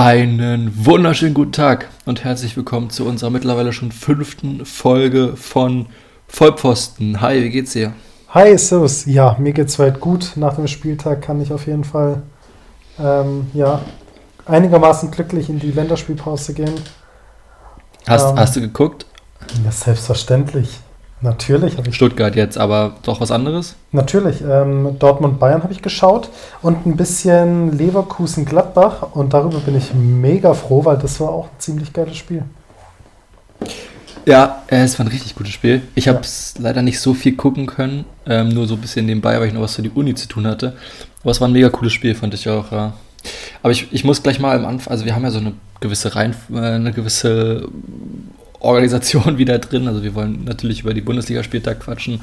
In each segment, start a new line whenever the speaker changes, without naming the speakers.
Einen wunderschönen guten Tag und herzlich willkommen zu unserer mittlerweile schon fünften Folge von Vollpfosten. Hi, wie geht's dir?
Hi, Servus. Ja, mir geht's weit gut. Nach dem Spieltag kann ich auf jeden Fall ähm, ja, einigermaßen glücklich in die Länderspielpause gehen.
Hast, ähm, hast du geguckt?
Ja, selbstverständlich. Natürlich
ich. Stuttgart jetzt, aber doch was anderes?
Natürlich. Ähm, Dortmund-Bayern habe ich geschaut und ein bisschen Leverkusen-Gladbach und darüber bin ich mega froh, weil das war auch ein ziemlich geiles Spiel.
Ja, es war ein richtig gutes Spiel. Ich habe es leider nicht so viel gucken können, ähm, nur so ein bisschen nebenbei, weil ich noch was für die Uni zu tun hatte. Aber es war ein mega cooles Spiel, fand ich auch. Ja. Aber ich, ich muss gleich mal am Anfang, also wir haben ja so eine gewisse Rein, äh, eine gewisse Organisation wieder drin. Also wir wollen natürlich über die Bundesligaspieltag quatschen. Und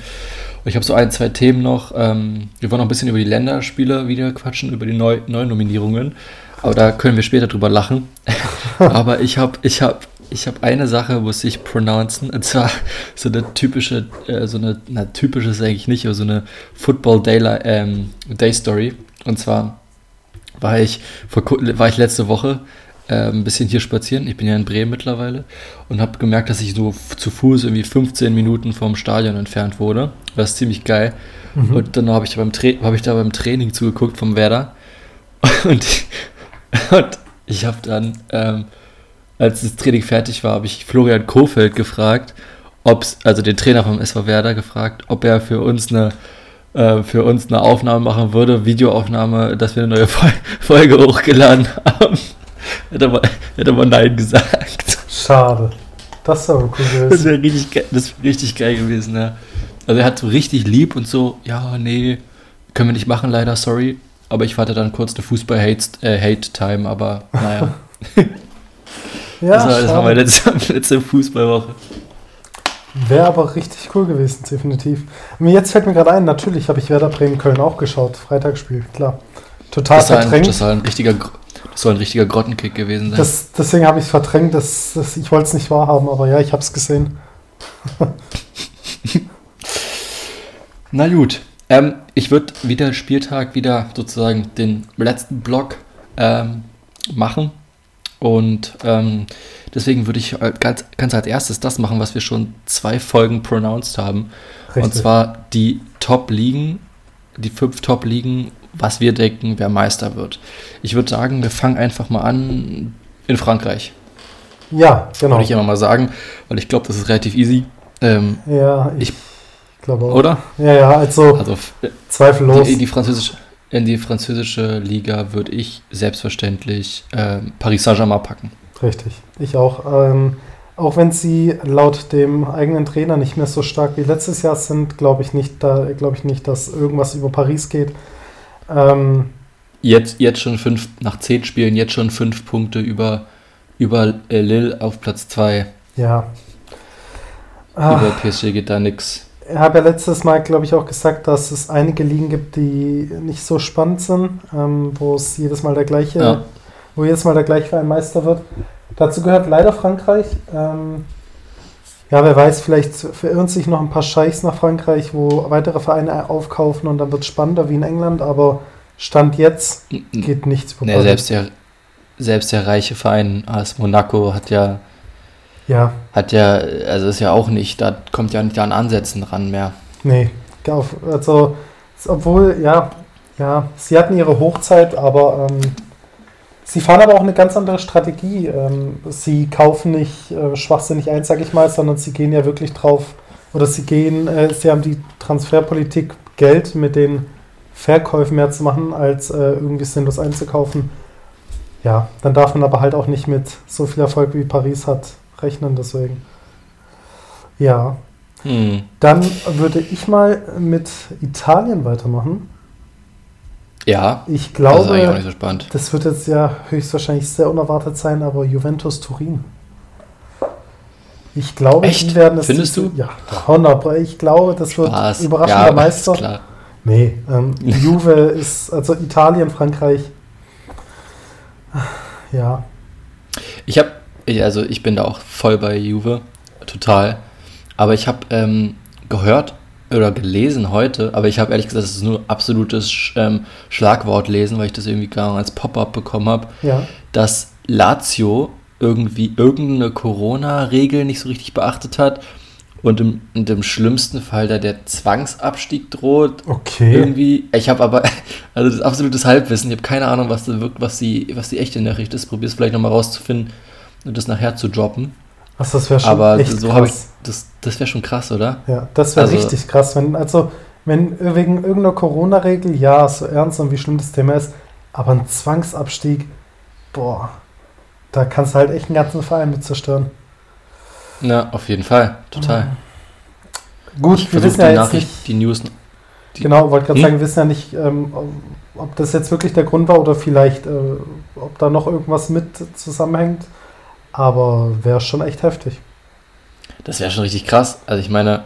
ich habe so ein, zwei Themen noch. Ähm, wir wollen noch ein bisschen über die Länderspiele wieder quatschen, über die Neu Neunominierungen. Aber da können wir später drüber lachen. Aber ich habe ich hab, ich hab eine Sache, muss ich pronouncen. Und zwar so eine typische, äh, so eine, na typische ist eigentlich nicht, aber so eine Football Day, ähm, Day Story. Und zwar war ich, vor, war ich letzte Woche äh, ein bisschen hier spazieren. Ich bin ja in Bremen mittlerweile und habe gemerkt, dass ich so zu Fuß irgendwie 15 Minuten vom Stadion entfernt wurde. Das ist ziemlich geil. Mhm. Und dann habe ich, hab ich da beim Training zugeguckt vom Werder. Und, und ich habe dann, ähm, als das Training fertig war, habe ich Florian Kofeld gefragt, ob's, also den Trainer vom SV Werder gefragt, ob er für uns eine äh, für uns eine Aufnahme machen würde, Videoaufnahme, dass wir eine neue Folge hochgeladen haben. Hätte aber, hätte aber Nein gesagt.
Schade. Das wäre cool gewesen.
Das wäre richtig, das wär richtig geil gewesen, ja. Also er hat so richtig lieb und so, ja, nee, können wir nicht machen, leider, sorry. Aber ich hatte dann kurz eine Fußball-Hate-Time, äh, aber naja. ja, das, war, das war meine letzte, letzte Fußballwoche.
Wäre aber richtig cool gewesen, definitiv. Und jetzt fällt mir gerade ein, natürlich habe ich Werder Bremen-Köln auch geschaut, Freitagsspiel, klar. Total
das verdrängt. Ein, das war ein richtiger das soll ein richtiger Grottenkick gewesen sein.
Das, deswegen habe ich es verdrängt. Das, das, ich wollte es nicht wahrhaben, aber ja, ich habe es gesehen.
Na gut. Ähm, ich würde wieder Spieltag wieder sozusagen den letzten Block ähm, machen. Und ähm, deswegen würde ich ganz, ganz als erstes das machen, was wir schon zwei Folgen pronounced haben. Richtig. Und zwar die Top-Ligen, die fünf Top-Ligen was wir denken, wer Meister wird. Ich würde sagen, wir fangen einfach mal an in Frankreich.
Ja, genau.
Würde ich immer mal sagen, weil ich glaube, das ist relativ easy. Ähm,
ja, ich, ich glaube auch.
Oder?
Ja, ja, also, also zweifellos.
Die, die französische, in die französische Liga würde ich selbstverständlich äh, Paris Saint-Germain packen.
Richtig, ich auch. Ähm, auch wenn sie laut dem eigenen Trainer nicht mehr so stark wie letztes Jahr sind, glaube ich nicht, da glaube ich nicht, dass irgendwas über Paris geht.
Ähm, jetzt, jetzt schon fünf, nach zehn Spielen, jetzt schon fünf Punkte über, über äh, Lille auf Platz zwei.
Ja.
Über Ach, PSG geht da nichts.
Ich habe ja letztes Mal, glaube ich, auch gesagt, dass es einige Ligen gibt, die nicht so spannend sind, ähm, wo es jedes Mal der gleiche, ja. wo jedes Mal der gleiche Verein Meister wird. Dazu gehört leider Frankreich. Ähm, ja, wer weiß, vielleicht verirren sich noch ein paar Scheichs nach Frankreich, wo weitere Vereine aufkaufen und dann wird es spannender wie in England, aber Stand jetzt geht nichts
über nee, selbst der, selbst der reiche Verein AS Monaco hat ja,
ja,
hat ja, also ist ja auch nicht, da kommt ja nicht an Ansätzen ran mehr.
Nee, also, obwohl, ja, ja, sie hatten ihre Hochzeit, aber ähm, Sie fahren aber auch eine ganz andere Strategie. Ähm, sie kaufen nicht äh, schwachsinnig ein, sage ich mal, sondern sie gehen ja wirklich drauf, oder sie gehen, äh, sie haben die Transferpolitik, Geld mit den Verkäufen mehr zu machen, als äh, irgendwie sinnlos einzukaufen. Ja, dann darf man aber halt auch nicht mit so viel Erfolg wie Paris hat rechnen, deswegen. Ja. Hm. Dann würde ich mal mit Italien weitermachen.
Ja,
ich glaube, das, ist auch nicht so spannend. das wird jetzt ja höchstwahrscheinlich sehr unerwartet sein, aber Juventus Turin. Ich glaube,
Echt? die werden es.
Findest du? Ja, 100. Ich glaube, das wird Spaß. überraschender ja, Meister. Ist klar. Nee, ähm, Juve ist, also Italien, Frankreich. Ja.
Ich habe, also ich bin da auch voll bei Juve, total. Aber ich habe ähm, gehört, oder gelesen heute, aber ich habe ehrlich gesagt, das ist nur absolutes ähm, Schlagwort lesen, weil ich das irgendwie gar als Pop-up bekommen habe,
Ja.
dass Lazio irgendwie irgendeine Corona-Regel nicht so richtig beachtet hat und im, und im schlimmsten Fall da der Zwangsabstieg droht.
Okay.
Irgendwie, ich habe aber, also das ist absolutes Halbwissen, ich habe keine Ahnung, was, da wirkt, was, die, was die echte Nachricht ist. Probier es vielleicht nochmal rauszufinden und das nachher zu droppen.
Was, das wäre schon
Aber
echt
so habe ich,
krass.
das, das wäre schon krass, oder?
Ja, das wäre
Also-
richtig krass. Wenn, also, wenn wegen irgendeiner Corona-Regel, ja, so ernst und wie schlimm das Thema ist, aber ein Zwangsabstieg, boah, da kannst du halt echt einen ganzen Verein mit zerstören.
Ja, auf jeden Fall, total.
Gut,
ich
wir wissen
die
ja jetzt
Nachricht,
nicht,
die News. die-
genau, wollte gerade
Hm?
sagen, wir wissen ja nicht, ähm, ob- ob das jetzt wirklich der Grund war oder vielleicht, äh, ob da noch irgendwas mit zusammenhängt. Aber wäre schon echt heftig.
Das wäre schon richtig krass. Also ich meine,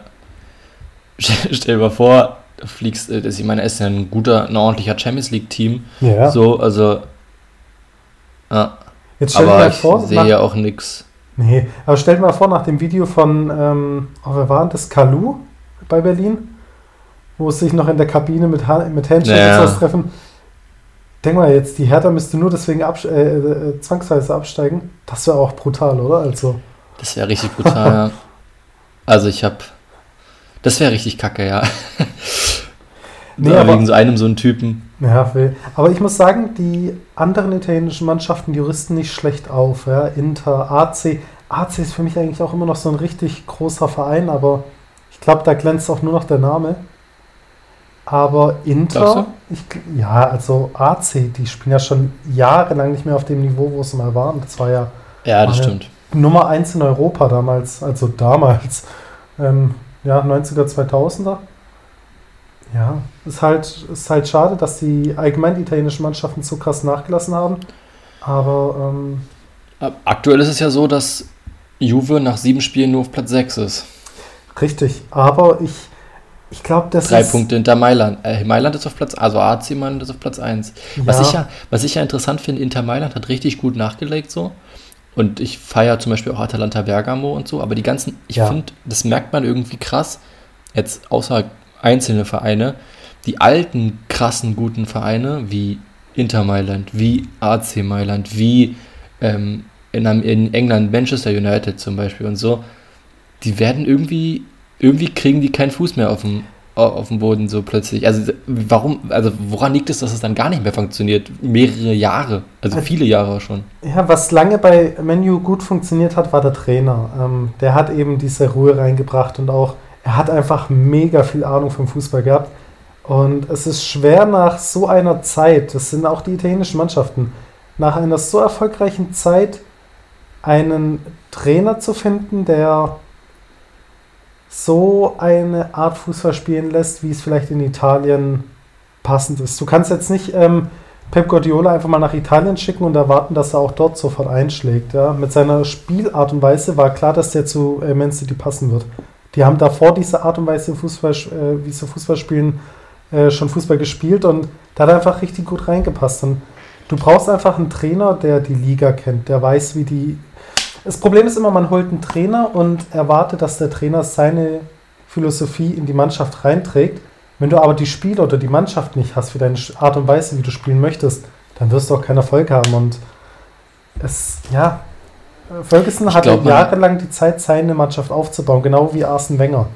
stell, dir mal vor, du fliegst, äh, das- ich meine, ist ja ein guter, ein ordentlicher Champions League-Team.
Ja.
So, also. Ja,
Jetzt stell dir mal
ich
vor,
sehe
nach,
ja auch nichts.
Nee, aber stell dir mal vor, nach dem Video von, ähm, oh, wer war das? Kalu bei Berlin, wo sie sich noch in der Kabine mit, Ha- mit Handshake
Ja.
und sowas treffen. Denk mal jetzt, die Hertha müsste nur deswegen abs- äh, äh, zwangsweise absteigen. Das wäre auch brutal, oder? Also,
Das wäre richtig brutal, ja. Also ich habe. Das wäre richtig kacke, ja.
Nee, aber-
wegen so einem so einen Typen.
ja. Aber ich muss sagen, die anderen italienischen Mannschaften, die rüsten nicht schlecht auf. Ja? Inter, AC. AC ist für mich eigentlich auch immer noch so ein richtig großer Verein, aber ich glaube, da glänzt auch nur noch der Name. Aber Inter, ich, ja, also AC, die spielen ja schon jahrelang nicht mehr auf dem Niveau, wo sie mal waren. Das war ja
Ja, das
ja.
stimmt.
Nummer 1 in Europa damals, also damals. Ähm, ja, 90er, 2000er. Ja, ist halt, ist halt schade, dass die allgemein italienischen Mannschaften so krass nachgelassen haben. Aber ähm,
Aktuell ist es ja so, dass Juve nach sieben Spielen nur auf Platz 6 ist.
richtig. Aber ich, ich glaube, das
Drei
ist.
Punkte hinter Mailand. Äh, Mailand ist auf Platz, also AC Mailand ist auf Platz 1. Was,
Ja.
ich ja, was ich ja interessant finde, Inter Mailand hat richtig gut nachgelegt so. Und ich feiere zum Beispiel auch Atalanta Bergamo und so, aber die ganzen, ich
Ja.
finde, das merkt man irgendwie krass, jetzt außer einzelne Vereine, die alten, krassen, guten Vereine wie Inter Mailand, wie AC Mailand, wie ähm, in, einem- in England Manchester United zum Beispiel und so, die werden irgendwie, irgendwie kriegen die keinen Fuß mehr auf dem, au- auf dem Boden so plötzlich. Also warum, also woran liegt es, dass es dann gar nicht mehr funktioniert? Mehrere Jahre, also
Also-
viele Jahre schon.
Ja, was lange bei Menu gut funktioniert hat, war der Trainer. Ähm, der hat eben diese Ruhe reingebracht und auch, er hat einfach mega viel Ahnung vom Fußball gehabt. Und es ist schwer nach so einer Zeit, das sind auch die italienischen Mannschaften, nach einer so erfolgreichen Zeit einen Trainer zu finden, der so eine Art Fußball spielen lässt, wie es vielleicht in Italien passend ist. Du kannst jetzt nicht ähm, Pep Guardiola einfach mal nach Italien schicken und erwarten, dass er auch dort sofort einschlägt. Ja? Mit seiner Spielart und Weise war klar, dass der zu äh, Man City passen wird. Die haben davor diese Art und Weise, Fußball, äh, wie sie Fußball spielen, äh, schon Fußball gespielt und da hat er einfach richtig gut reingepasst. Und du brauchst einfach einen Trainer, der die Liga kennt, der weiß, wie die. Das Problem ist immer, man holt einen Trainer und erwartet, dass der Trainer seine Philosophie in die Mannschaft reinträgt. Wenn du aber die Spieler oder die Mannschaft nicht hast für deine Art und Weise, wie du spielen möchtest, dann wirst du auch keinen Erfolg haben. Und es, ja, Ferguson hatte jahrelang die Zeit, seine Mannschaft aufzubauen, genau wie Arsene Wenger.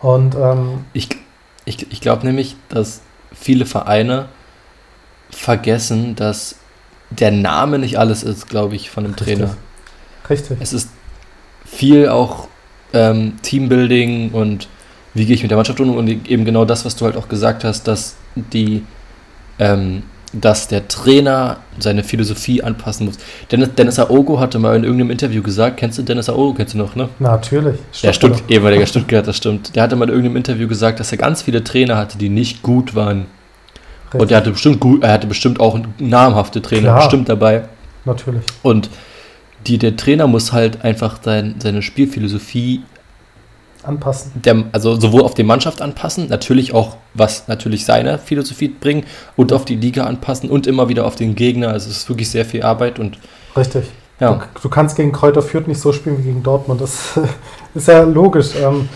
Und ähm,
Ich, ich, ich glaube nämlich, dass viele Vereine vergessen, dass der Name nicht alles ist, glaube ich, von einem. Trainer.
Richtig.
Es ist viel auch ähm, Teambuilding und wie gehe ich mit der Mannschaft um und eben genau das, was du halt auch gesagt hast, dass die, ähm, dass der Trainer seine Philosophie anpassen muss. Dennis, Dennis Aogo hatte mal in irgendeinem Interview gesagt, kennst du Dennis Aogo, kennst du noch, ne?
Natürlich.
Der. Stutt ehemaliger Stuttgart, das stimmt. Der hatte mal in irgendeinem Interview gesagt, dass er ganz viele Trainer hatte, die nicht gut waren.
Richtig.
Und er hatte bestimmt gut, er hatte bestimmt auch namhafte Trainer
Klar.
bestimmt dabei.
Natürlich.
Und die, der Trainer muss halt einfach sein, seine Spielphilosophie,
Anpassen.
der, also sowohl auf die Mannschaft anpassen, natürlich auch, was natürlich seine Philosophie bringen, und auf die Liga anpassen und immer wieder auf den Gegner. Also es ist wirklich sehr viel Arbeit und
Richtig.
ja,
Du, du kannst gegen Kräuter Fürth nicht so spielen wie gegen Dortmund. Das ist ja logisch. Ähm,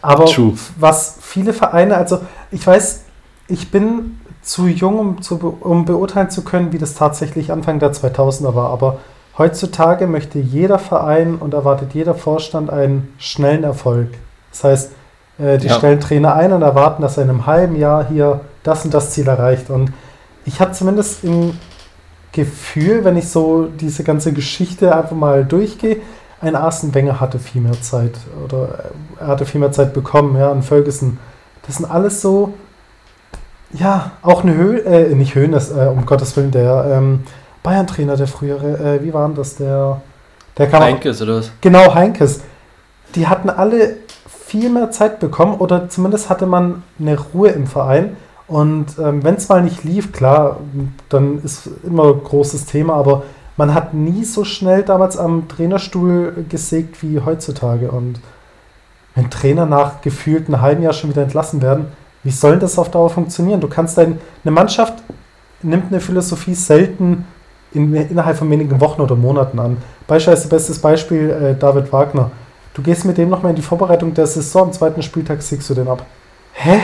aber
True.
was viele Vereine, also ich weiß, ich bin zu jung, um, zu, um beurteilen zu können, wie das tatsächlich Anfang der 2000er war, aber heutzutage möchte jeder Verein und erwartet jeder Vorstand einen schnellen Erfolg. Das heißt, äh, die ja. stellen Trainer ein und erwarten, dass er in einem halben Jahr hier das und das Ziel erreicht. Und ich habe zumindest im Gefühl, wenn ich so diese ganze Geschichte einfach mal durchgehe, ein Arsene Wenger hatte viel mehr Zeit oder er hatte viel mehr Zeit bekommen, ja, und Ferguson. Das sind alles so, ja, auch eine Höhe, äh, nicht Höhen, das, äh, um Gottes Willen, der ähm, Bayern-Trainer, der frühere, äh, wie war denn das, der, der kam Heinkes oder was? Genau, Heinkes. Die hatten alle viel mehr Zeit bekommen oder zumindest hatte man eine Ruhe im Verein. Und ähm, wenn es mal nicht lief, klar, dann ist immer ein großes Thema, aber man hat nie so schnell damals am Trainerstuhl gesägt wie heutzutage. Und wenn Trainer nach gefühlt einem halben Jahr schon wieder entlassen werden, wie soll das auf Dauer funktionieren? Du kannst dein, eine Mannschaft nimmt eine Philosophie selten in, innerhalb von wenigen Wochen oder Monaten an. Beispielsweise bestes Beispiel äh, David Wagner. Du gehst mit dem nochmal in die Vorbereitung der Saison, am zweiten Spieltag siegst du den ab. Hä?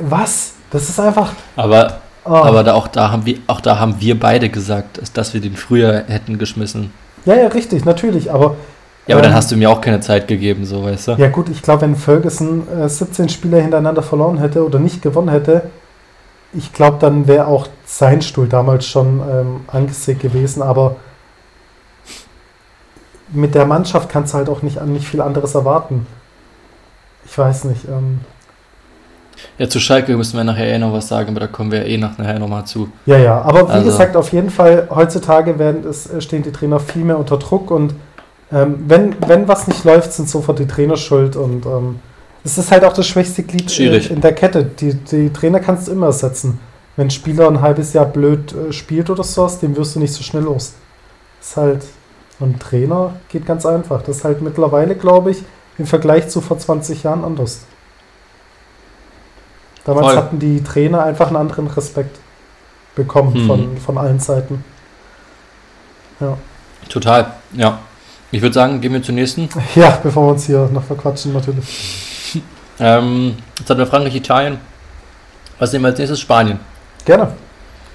Was? Das ist einfach.
Aber Oh. Aber da, auch, da haben wir, auch da haben wir beide gesagt, dass wir den früher hätten geschmissen.
Ja, ja, richtig, natürlich, aber.
Ja, aber ähm, dann hast du mir auch keine Zeit gegeben, so weißt du.
Ja, gut, ich glaube, wenn Ferguson äh, 17 Spieler hintereinander verloren hätte oder nicht gewonnen hätte, ich glaube, dann wäre auch sein Stuhl damals schon ähm, angesehen gewesen, aber mit der Mannschaft kannst du halt auch nicht, nicht viel anderes erwarten. Ich weiß nicht. Ähm,
ja, zu Schalke müssen wir nachher eh noch was sagen, aber da kommen wir eh nachher nochmal zu.
Ja, ja, aber wie also. gesagt, auf jeden Fall, heutzutage werden es, äh, stehen die Trainer viel mehr unter Druck und ähm, wenn, wenn was nicht läuft, sind sofort die Trainer schuld und ähm, es ist halt auch das schwächste Glied Schwierig. in der Kette. Die, die Trainer kannst du immer ersetzen. Wenn ein Spieler ein halbes Jahr blöd äh, spielt oder sowas, dem wirst du nicht so schnell los. Das ist halt, und Trainer geht ganz einfach. Das ist halt mittlerweile, glaube ich, im Vergleich zu vor 20 Jahren anders. Damals Voll. hatten die Trainer einfach einen anderen Respekt bekommen hm. von, von allen Seiten.
Ja. Total, ja. Ich würde sagen, gehen wir zur nächsten.
Ja, bevor wir uns hier noch verquatschen, natürlich.
Ähm, jetzt hatten wir Frankreich, Italien. Was nehmen wir als nächstes? Spanien.
Gerne.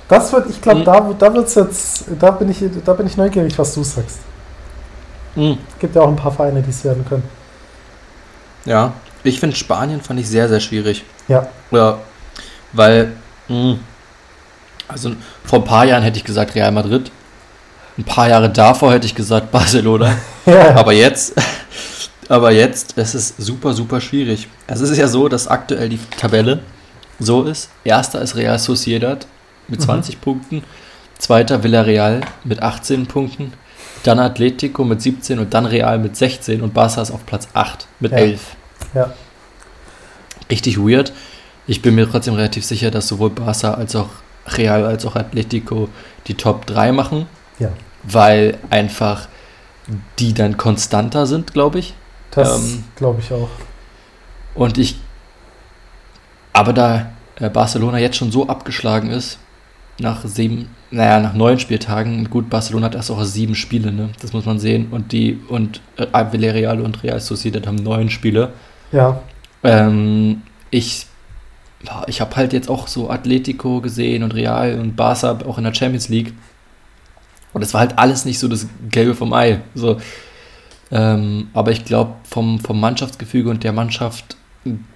Das wird, ich glaube, mhm. da, da wird's jetzt, da bin ich, da bin ich neugierig, was du sagst. Mhm. Es gibt ja auch ein paar Vereine, die es werden können.
Ja, ich finde Spanien fand ich sehr, sehr schwierig.
Ja.
Ja, weil, mh, hm, also vor ein paar Jahren hätte ich gesagt Real Madrid. Ein paar Jahre davor hätte ich gesagt Barcelona. ja. Aber jetzt, aber jetzt, es ist super, super schwierig. Es ist ja so, dass aktuell die Tabelle so ist. Erster ist Real Sociedad mit 20 mhm. Punkten. Zweiter Villarreal mit 18 Punkten. Dann Atletico mit 17 und dann Real mit 16 und Barca ist auf Platz 8 mit ja. 11.
Ja.
Richtig weird. Ich bin mir trotzdem relativ sicher, dass sowohl Barca als auch Real als auch Atletico die Top 3 machen.
Ja.
Weil einfach die dann konstanter sind, glaube ich.
Das ähm, glaube ich auch.
Und ich. Aber da äh, Barcelona jetzt schon so abgeschlagen ist, nach sieben, naja, nach neun Spieltagen, gut, Barcelona hat erst auch sieben Spiele, ne? Das muss man sehen. Und die, und äh, Villarreal und Real Sociedad haben neun Spiele.
Ja.
Ähm, ich ich habe halt jetzt auch so Atletico gesehen und Real und Barca auch in der Champions League. Und es war halt alles nicht so das Gelbe vom Ei. So, ähm, aber ich glaube, vom, vom Mannschaftsgefüge und der Mannschaft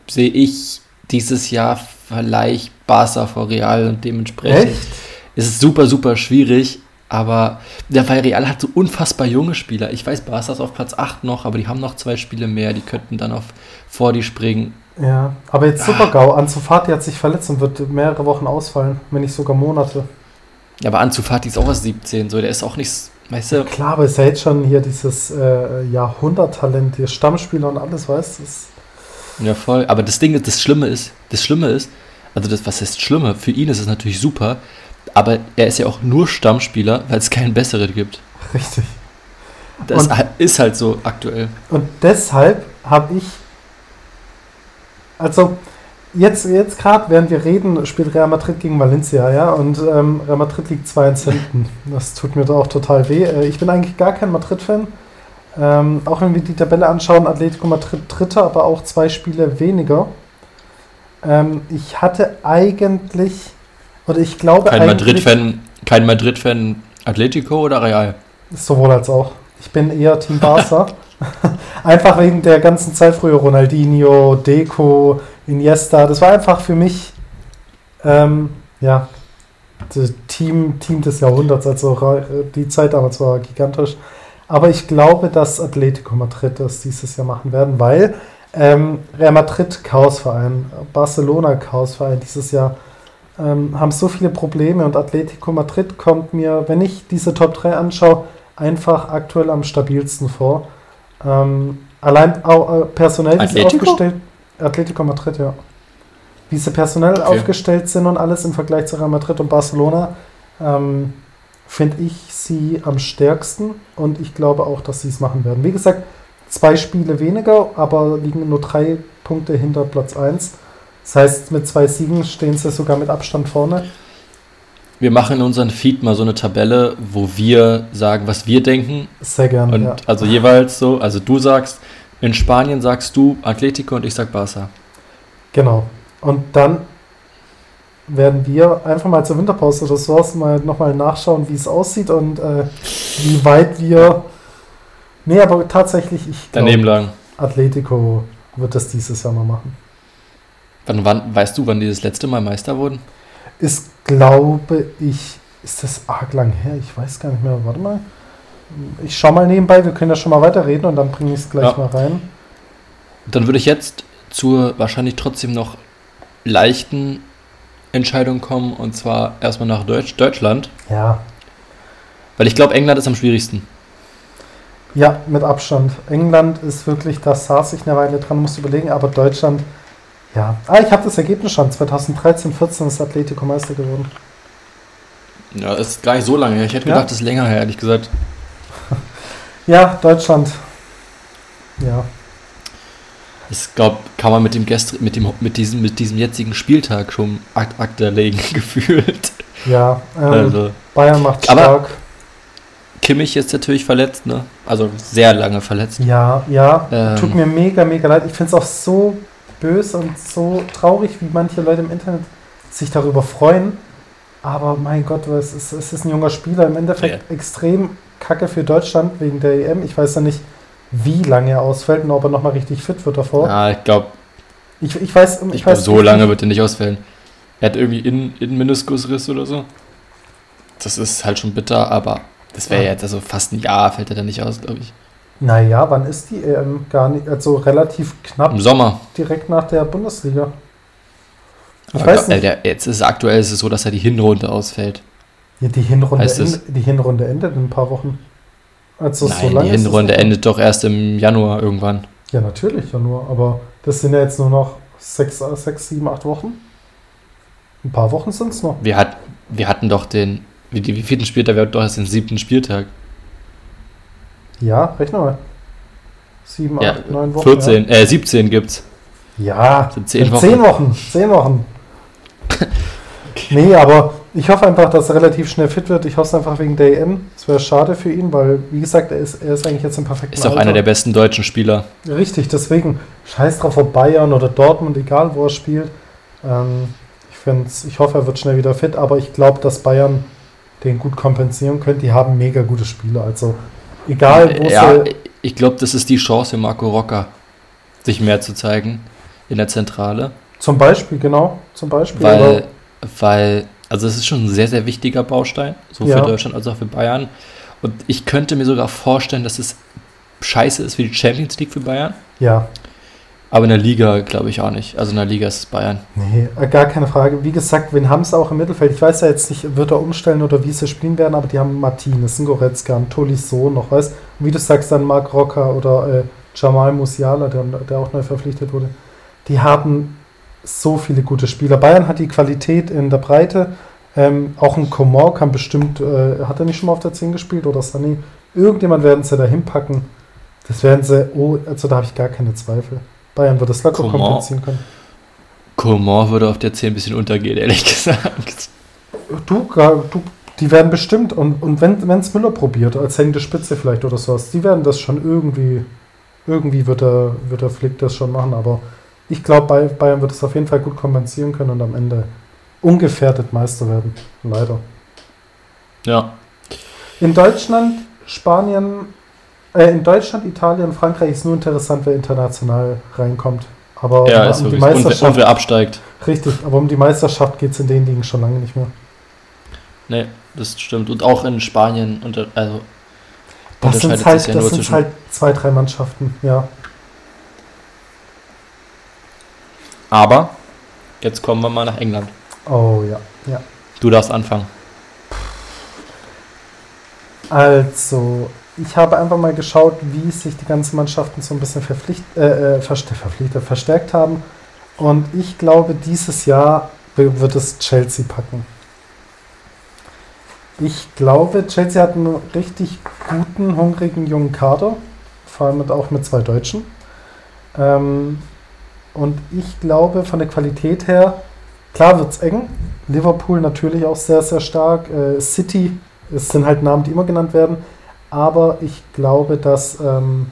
sehe ich dieses Jahr vielleicht Barca vor Real und dementsprechend Echt? ist es super, super schwierig. Aber der weil Real hat so unfassbar junge Spieler. Ich weiß, Barca ist auf Platz 8 noch, aber die haben noch zwei Spiele mehr. Die könnten dann auf vor die springen.
Ja, aber jetzt Super-GAU. Ansu Fati hat sich verletzt und wird mehrere Wochen ausfallen, wenn nicht sogar Monate.
Ja, aber Ansu Fati ist auch erst 17, so der ist auch nicht, weißt du.
Klar, aber ist ja jetzt schon hier dieses äh, Jahrhunderttalent, hier Stammspieler und alles, weißt du?
Ja, voll. Aber das Ding ist, das Schlimme ist, das Schlimme ist, also das, was ist Schlimme? Für ihn ist es natürlich super, aber er ist ja auch nur Stammspieler, weil es keinen besseren gibt.
Richtig.
Das und, ist halt so aktuell.
Und deshalb habe ich, also jetzt, jetzt gerade, während wir reden, spielt Real Madrid gegen Valencia, ja, und ähm, Real Madrid liegt 2 ins hinten. Das tut mir da auch total weh. Äh, ich bin eigentlich gar kein Madrid-Fan. Ähm, auch wenn wir die Tabelle anschauen, Atletico Madrid Dritter, aber auch zwei Spiele weniger. Ähm, ich hatte eigentlich, oder ich glaube
Kein
eigentlich...
Madrid-Fan, kein Madrid-Fan Atletico oder Real?
Sowohl als auch. Ich bin eher Team Barca. einfach wegen der ganzen Zeit früher Ronaldinho, Deco, Iniesta. Das war einfach für mich ähm, ja das Team, Team des Jahrhunderts. Also die Zeit damals war gigantisch. Aber ich glaube, dass Atletico Madrid das dieses Jahr machen werden, weil ähm, Real Madrid Chaosverein, Barcelona Chaosverein dieses Jahr ähm, haben so viele Probleme und Atletico Madrid kommt mir, wenn ich diese Top 3 anschaue, einfach aktuell am stabilsten vor. Ähm, allein auch, äh, personell, sie aufgestellt Atletico Madrid, ja. Wie sie personell okay. aufgestellt sind und alles im Vergleich zu Real Madrid und Barcelona, ähm, finde ich sie am stärksten und ich glaube auch, dass sie es machen werden. Wie gesagt, zwei Spiele weniger, aber liegen nur drei Punkte hinter Platz 1. Das heißt, mit zwei Siegen stehen sie sogar mit Abstand vorne.
Wir machen in unseren Feed mal so eine Tabelle, wo wir sagen, was wir denken.
Sehr gerne.
Und ja. also jeweils so, also du sagst, in Spanien sagst du Atletico und ich sag Barca.
Genau. Und dann werden wir einfach mal zur Winterpause oder sowas mal nochmal nachschauen, wie es aussieht und äh, wie weit wir. Nee, aber tatsächlich, ich
glaube.
Atletico wird das dieses Jahr mal machen.
Wann, wann, weißt du, wann die das letzte Mal Meister wurden?
Ist, glaube ich, ist das arg lang her? Ich weiß gar nicht mehr. Warte mal. Ich schau mal nebenbei, wir können ja schon mal weiterreden und dann bringe ich es gleich ja. mal rein.
Dann würde ich jetzt zur wahrscheinlich trotzdem noch leichten Entscheidung kommen und zwar erstmal nach Deutsch, Deutschland.
Ja.
Weil ich glaube, England ist am schwierigsten.
Ja, mit Abstand. England ist wirklich, da saß ich eine Weile dran, musste überlegen, aber Deutschland ja. Ah, ich habe das Ergebnis schon. 2013, 14 ist Atletico Meister geworden.
Ja, das ist gar nicht so lange her. Ich hätte ja? gedacht, das ist länger her, ehrlich gesagt.
Ja, Deutschland. Ja.
Ich glaube, kann man mit dem, Gest mit, dem mit, diesem, mit diesem jetzigen Spieltag schon Akt, Akt legen, gefühlt.
Ja, ähm, also. Bayern macht
stark. Aber Kimmich ist natürlich verletzt, ne? Also sehr lange verletzt.
Ja, ja. Ähm, Tut mir mega, mega leid. Ich finde es auch so böse und so traurig, wie manche Leute im Internet sich darüber freuen. Aber mein Gott, es ist, es ist ein junger Spieler. Im Endeffekt ja. extrem kacke für Deutschland wegen der EM. Ich weiß ja nicht, wie lange er ausfällt und ob er nochmal richtig fit wird davor.
Ja, ich glaube.
Ich, ich weiß,
ich, ich weiß so lange wird er nicht ausfällen. Er hat irgendwie in, in Meniskusriss oder so. Das ist halt schon bitter, aber das wäre ja. jetzt also fast ein Jahr, fällt er dann nicht aus, glaube ich.
Naja, wann ist die EM? Gar nicht, also relativ knapp.
Im Sommer.
Direkt nach der Bundesliga.
Ich Aber weiß nicht. Der, jetzt ist aktuell ist es so, dass er die Hinrunde ausfällt.
Ja, die Hinrunde, end, die Hinrunde endet in ein paar Wochen.
Also Nein, so lange die Hinrunde endet doch erst im Januar irgendwann.
Ja, natürlich, Januar. Aber das sind ja jetzt nur noch sechs, sechs sieben, acht Wochen. Ein paar Wochen sind es noch.
Wir, hat, wir hatten doch den, wie, wie vierten Spieltag, wir hatten doch erst den siebten Spieltag.
Ja, rechne mal. 7,
ja, 8, 9 Wochen. 14, ja. äh, 17 gibt's.
Ja,
sind 10
Wochen. 10 Wochen. 10 Wochen. nee, aber ich hoffe einfach, dass er relativ schnell fit wird. Ich hoffe es einfach wegen der EM. Es wäre schade für ihn, weil, wie gesagt, er ist, er ist eigentlich jetzt im perfekten
Ist auch Alter. einer der besten deutschen Spieler.
Richtig, deswegen scheiß drauf, ob Bayern oder Dortmund, egal wo er spielt. Ähm, ich, ich hoffe, er wird schnell wieder fit, aber ich glaube, dass Bayern den gut kompensieren könnte. Die haben mega gute Spieler. Also Egal,
wo ja, Ich glaube, das ist die Chance für Marco Rocker, sich mehr zu zeigen in der Zentrale.
Zum Beispiel, genau. Zum Beispiel.
Weil, weil also es ist schon ein sehr, sehr wichtiger Baustein, so ja. für Deutschland als auch für Bayern. Und ich könnte mir sogar vorstellen, dass es scheiße ist für die Champions League für Bayern.
Ja.
Aber in der Liga glaube ich auch nicht. Also in der Liga ist es Bayern.
Nee, äh, gar keine Frage. Wie gesagt, wen haben sie auch im Mittelfeld? Ich weiß ja jetzt nicht, wird er umstellen oder wie sie spielen werden, aber die haben Martinez, ein Goretzka, ein Tolisso noch, weißt Und wie du sagst, dann Marc Rocker oder äh, Jamal Musiala, der, der auch neu verpflichtet wurde. Die haben so viele gute Spieler. Bayern hat die Qualität in der Breite. Ähm, auch ein Coman kann bestimmt, äh, hat er nicht schon mal auf der 10 gespielt oder Sunny? Irgendjemand werden sie da hinpacken. Das werden sie, oh, also da habe ich gar keine Zweifel. Bayern wird das locker kompensieren können.
Coman würde auf der 10 ein bisschen untergehen, ehrlich gesagt.
Du, du die werden bestimmt, und, und wenn es Müller probiert, als hängende Spitze vielleicht oder sowas, die werden das schon irgendwie, irgendwie wird er, wird er Flick das schon machen, aber ich glaube, Bayern wird es auf jeden Fall gut kompensieren können und am Ende ungefährdet Meister werden. Leider.
Ja.
In Deutschland, Spanien, äh, in Deutschland, Italien, Frankreich ist nur interessant, wer international reinkommt. Aber
ja,
um, um die.
Und,
Meisterschaft.
und wer absteigt.
Richtig, aber um die Meisterschaft geht es in den Ligen schon lange nicht mehr.
Nee, das stimmt. Und auch in Spanien, unter, also
Das sind halt,
ja
das sind halt zwei, drei Mannschaften, ja.
Aber jetzt kommen wir mal nach England.
Oh ja, ja.
Du darfst anfangen.
Also, ich habe einfach mal geschaut, wie sich die ganzen Mannschaften so ein bisschen verpflicht, äh, äh, verste- verpflichtet, verstärkt haben. Und ich glaube, dieses Jahr wird es Chelsea packen. Ich glaube, Chelsea hat einen richtig guten, hungrigen jungen Kader. Vor allem auch mit zwei Deutschen. Ähm, und ich glaube, von der Qualität her, klar wird es eng. Liverpool natürlich auch sehr, sehr stark. Äh, City, es sind halt Namen, die immer genannt werden. Aber ich glaube, dass ähm,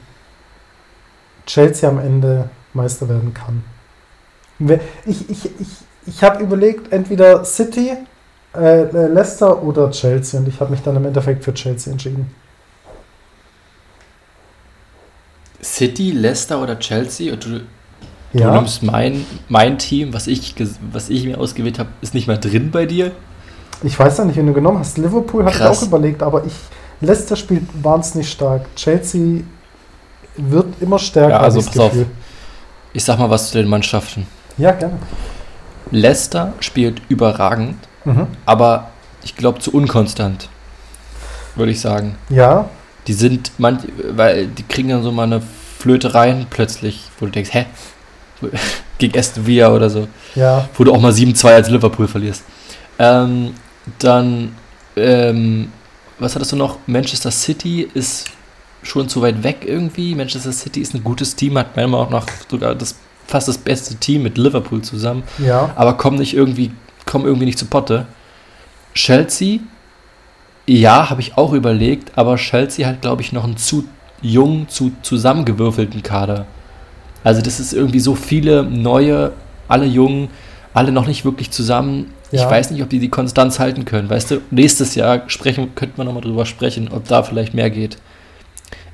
Chelsea am Ende Meister werden kann. Ich, ich, ich, ich habe überlegt, entweder City, äh, äh, Leicester oder Chelsea. Und ich habe mich dann im Endeffekt für Chelsea entschieden.
City, Leicester oder Chelsea? Du
Ja,
nimmst mein, mein Team, was ich, was ich mir ausgewählt habe, ist nicht mehr drin bei dir.
ich weiß ja nicht, wen du genommen hast. Liverpool
Krass.
auch überlegt, aber ich Leicester spielt wahnsinnig stark. Chelsea wird immer stärker.
Ja, also pass auf.
Gefühl.
Ich sag mal was zu den Mannschaften.
Ja, gerne.
Leicester spielt überragend,
Mhm.
aber ich glaube zu unkonstant, würde ich sagen.
Ja,
Die sind, manch, weil die kriegen dann so mal eine Flöte rein plötzlich, wo du denkst, hä? Gegen Aston Villa oder so.
ja.
Wo du auch mal 7-2 als Liverpool verlierst. Ähm, dann, ähm, was hattest du noch? Manchester City ist schon zu weit weg irgendwie. Manchester City ist ein gutes Team, hat meiner Meinung nach sogar das, fast das beste Team mit Liverpool zusammen,
Ja,
aber kommen nicht irgendwie, kommen irgendwie nicht zu Potte. Chelsea, ja, habe ich auch überlegt, aber Chelsea hat, glaube ich, noch einen zu jung, zu zusammengewürfelten Kader. Also das ist irgendwie so viele neue, alle jungen, alle noch nicht wirklich zusammen. Ich
Ja.
weiß nicht, ob die die Konstanz halten können. Weißt du, nächstes Jahr sprechen, könnten wir nochmal drüber sprechen, ob da vielleicht mehr geht.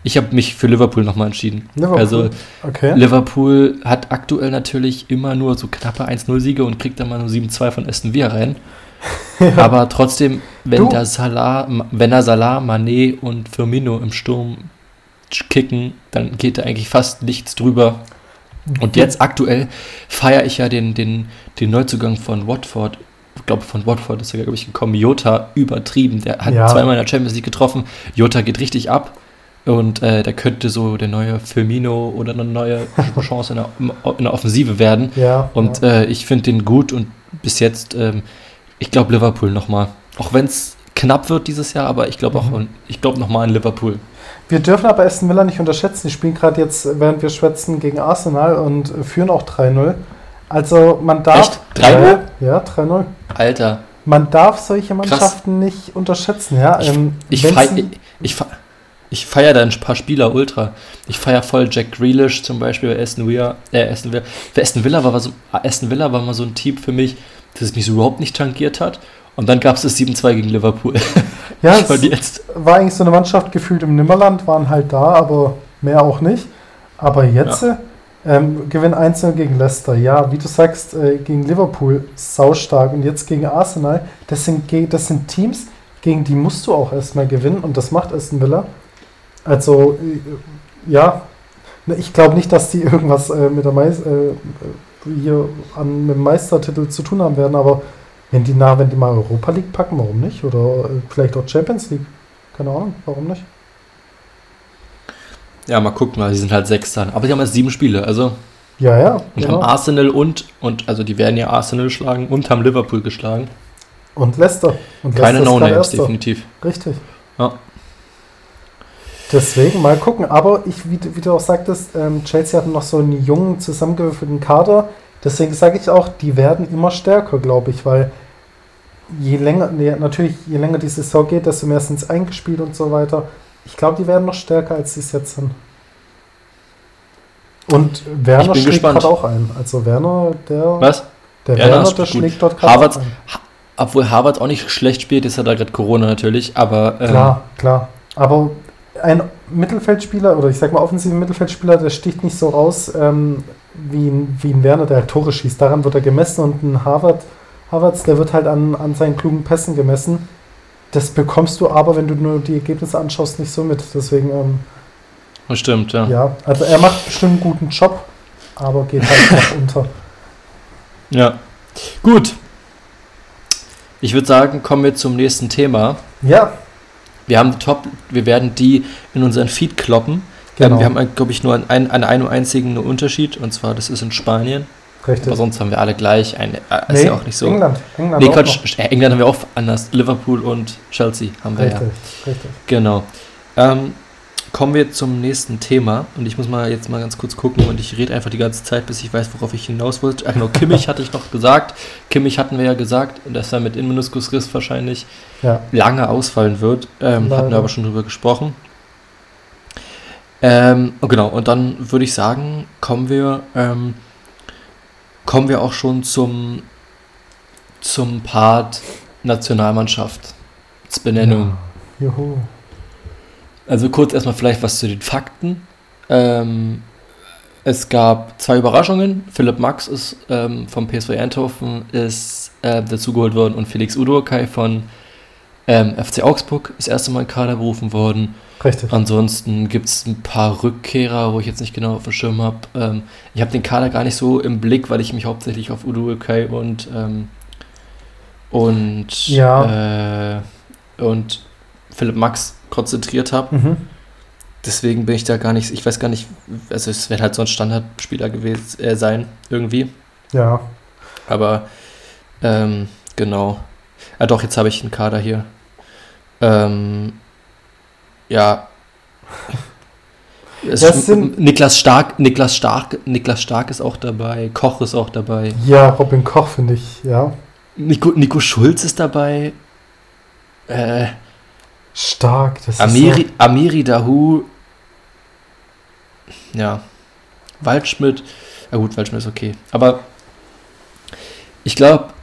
Ich habe mich für Liverpool nochmal entschieden.
Liverpool.
Also
okay.
Liverpool hat aktuell natürlich immer nur so knappe 1-0-Siege und kriegt dann mal nur 7-2 von Aston Villa rein. Aber trotzdem, wenn
Du.
da Salah, wenn da Salah, Mané und Firmino im Sturm kicken, dann geht da eigentlich fast nichts drüber. Und jetzt aktuell feiere ich ja den, den, den Neuzugang von Watford. Ich glaube, von Watford ist er, glaube ich, gekommen. Jota übertrieben. Der hat
Ja.
zweimal in der Champions League getroffen. Jota geht richtig ab. Und äh, der könnte so der neue Firmino oder eine neue Chance in der, in der Offensive werden.
Ja.
Und
ja.
äh, ich finde den gut und bis jetzt, ähm, ich glaube Liverpool nochmal. Auch wenn es knapp wird dieses Jahr, aber ich glaube auch,
Mhm.
ich glaube nochmal an Liverpool.
Wir dürfen aber Aston Villa nicht unterschätzen. Die spielen gerade jetzt, während wir schwätzen, gegen Arsenal und führen auch 3-0. Also man darf.
Echt? 3-0?
Ja, 3-0.
Alter,
Man darf solche Mannschaften nicht unterschätzen, ja.
Ich-
Ähm,
ich,
wenn's
fei
ein-
ich, ich, fe ich feiere da ein paar Spieler ultra. Ich feiere voll Jack Grealish zum Beispiel bei Aston Villa. Äh, Aston Villa. Für Aston Villa war so, Aston Villa war mal so ein Team für mich, das mich so überhaupt nicht tangiert hat. Und dann gab es das 7-2 gegen Liverpool.
ja, es
jetzt,
war eigentlich so eine Mannschaft gefühlt im Nimmerland, waren halt da, aber mehr auch nicht. Aber jetzt äh, ähm, Gewinn 1 gegen Leicester. Ja, wie du sagst, äh, gegen Liverpool saustark und jetzt gegen Arsenal. Das sind, das sind Teams, gegen die musst du auch erstmal gewinnen und das macht Aston Villa. Also, äh, ja, Ne, ich glaube nicht, dass die irgendwas äh, mit, der Meis äh, hier an, mit dem Meistertitel zu tun haben werden, aber wenn die, na, wenn die mal Europa League packen, warum nicht? Oder äh, vielleicht auch Champions League. Keine Ahnung, warum nicht?
ja, mal gucken, weil sie sind halt Sechster. Aber die haben jetzt sieben Spiele, also.
Ja, ja.
Und
genau.
haben Arsenal und, und, also die werden ja Arsenal schlagen und haben Liverpool geschlagen.
Und Leicester. Und
Keine No-Names, definitiv.
Richtig.
Ja.
Deswegen mal gucken. Aber ich, wie, du- wie du auch sagtest, ähm, Chelsea hat noch so einen jungen, zusammengewürfelten Kader. Deswegen sage ich auch, die werden immer stärker, glaube ich, weil je länger, nee, natürlich, je länger die Saison geht, desto mehr sind sie eingespielt und so weiter. Ich glaube, die werden noch stärker, als sie es jetzt sind. Und Werner schlägt gerade auch ein. Also Werner, der.
Was?
Der Werner, Werner der schlägt dort
gerade ein. Obwohl Harvard auch nicht schlecht spielt, ist er da gerade Corona natürlich, aber.
Ähm, klar, klar. Aber ein Mittelfeldspieler oder ich sag mal offensiven Mittelfeldspieler, der sticht nicht so raus ähm, wie, ein, wie ein Werner, der halt Tore schießt. Daran wird er gemessen und ein Harvard, Harvards, der wird halt an, an seinen klugen Pässen gemessen. Das bekommst du aber, wenn du nur die Ergebnisse anschaust, nicht so mit. Deswegen. Ähm,
das stimmt, ja.
Ja, also er macht bestimmt einen guten Job, aber geht halt noch unter.
Ja. Gut. Ich würde sagen, kommen wir zum nächsten Thema.
Ja.
Wir haben die Top, wir werden die in unseren Feed kloppen. Genau. wir haben, glaube ich, nur einen, einen, einen einzigen Unterschied, und zwar, das ist in Spanien.
Richtig.
Aber sonst haben wir alle gleich. Ein, äh, ist
nee,
ja auch nicht so.
England. England,
nee, Quatsch, äh, England haben wir auch anders. Liverpool und Chelsea haben wir
richtig,
ja.
Richtig.
Genau. Ähm, kommen wir zum nächsten Thema. Und ich muss mal jetzt mal ganz kurz gucken und ich rede einfach die ganze Zeit, bis ich weiß, worauf ich hinaus wollte. Ach genau, Kimmich hatte ich noch gesagt. Kimmich hatten wir ja gesagt, dass er mit Innenmeniskusriss wahrscheinlich ja. lange ausfallen wird. Ähm, hatten wir aber schon drüber gesprochen. Ähm, genau, und dann würde ich sagen, kommen wir ähm, kommen wir auch schon zum, zum Part Nationalmannschaftsbenennung.
Ja. Juhu.
Also kurz erstmal vielleicht was zu den Fakten. Ähm, es gab zwei Überraschungen. Philipp Max ist ähm, vom PSV Eindhoven ist äh, dazugeholt worden und Felix Udokai von ähm, FC Augsburg ist das erste Mal in Kader berufen worden.
Richtig.
Ansonsten gibt es ein paar Rückkehrer, wo ich jetzt nicht genau auf dem Schirm habe. Ähm, ich habe den Kader gar nicht so im Blick, weil ich mich hauptsächlich auf Udo Kai und ähm, und
ja.
äh, und Philipp Max konzentriert habe.
Mhm.
Deswegen bin ich da gar nicht, ich weiß gar nicht, also es wird halt so ein Standardspieler gewesen äh, sein, irgendwie.
Ja.
Aber ähm, genau. Ah doch, jetzt habe ich einen Kader hier. Ähm, ja. Es Niklas Stark, Niklas Stark, Niklas Stark ist auch dabei, Koch ist auch dabei.
Ja, Robin Koch finde ich, ja.
Nico, Nico Schulz ist dabei. Äh,
Stark,
das Amiri, ist so Amiri Dahu. Ja. Waldschmidt. Ja gut, Waldschmidt ist okay. Aber ich glaube,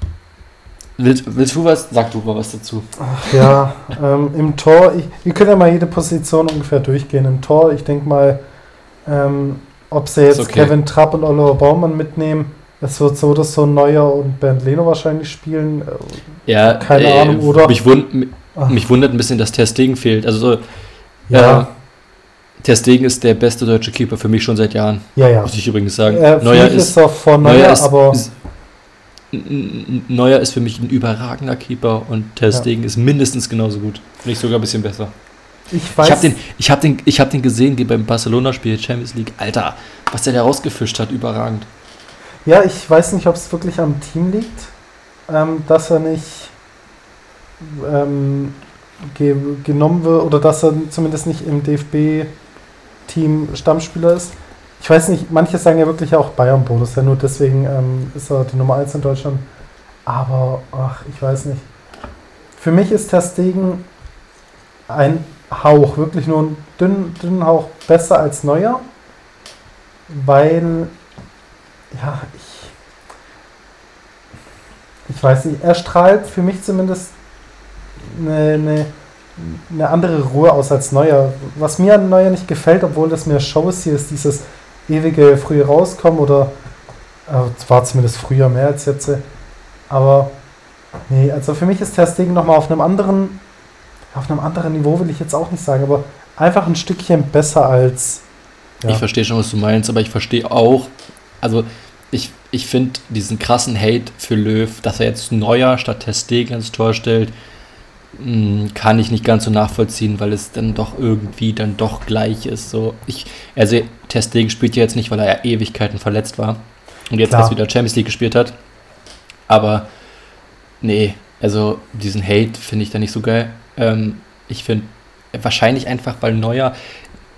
Willst, willst, du was? Sag du mal was dazu.
Ach, ja, ähm, im Tor, ich, wir können ja mal jede Position ungefähr durchgehen. Im Tor, ich denke mal, ähm, ob sie jetzt okay. Kevin Trapp und Oliver Baumann mitnehmen, es wird so, dass so Neuer und Bernd Leno wahrscheinlich spielen.
Ja, keine äh, Ahnung, oder? Mich, wund, mich wundert ein bisschen, dass Ter Stegen fehlt. Also so,
ja.
Äh, Ter Stegen ist der beste deutsche Keeper für mich schon seit Jahren.
Ja, ja.
Muss ich übrigens sagen.
Äh, Neuer ist, ist er vor Neuer, Neuer ist,
aber Neuer ist für mich ein überragender Keeper und Ter Stegen ja. ist mindestens genauso gut. Finde ich sogar ein bisschen besser.
Ich weiß.
Ich habe den, ich hab den, hab den gesehen, wie beim Barcelona-Spiel Champions League. Alter, was der da rausgefischt hat, überragend.
Ja, ich weiß nicht, ob es wirklich am Team liegt, ähm, dass er nicht ähm, ge genommen wird oder dass er zumindest nicht im DFB-Team Stammspieler ist ich weiß nicht, manche sagen ja wirklich auch Bayern-Bonus, ja nur deswegen ähm, ist er die Nummer 1 in Deutschland. Aber, ach, ich weiß nicht. Für mich ist Ter Stegen ein Hauch, wirklich nur ein dünnen, dünnen Hauch besser als Neuer, weil, ja, ich, ich weiß nicht, er strahlt für mich zumindest eine, eine, eine andere Ruhe aus als Neuer. Was mir an Neuer nicht gefällt, obwohl das mehr Show ist, hier ist dieses ewige früh rauskommen oder äh, war zumindest früher mehr als jetzt. Aber nee, also für mich ist Testing nochmal auf einem anderen, auf einem anderen Niveau will ich jetzt auch nicht sagen, aber einfach ein Stückchen besser als.
Ja. Ich verstehe schon, was du meinst, aber ich verstehe auch, also ich, ich finde diesen krassen Hate für Löw, dass er jetzt neuer statt Testegen ins Tor stellt, kann ich nicht ganz so nachvollziehen, weil es dann doch irgendwie dann doch gleich ist. So, ich, also Testing spielt ja jetzt nicht, weil er ja Ewigkeiten verletzt war und jetzt erst wieder Champions League gespielt hat. Aber nee, also diesen Hate finde ich da nicht so geil. Ähm, ich finde wahrscheinlich einfach, weil Neuer,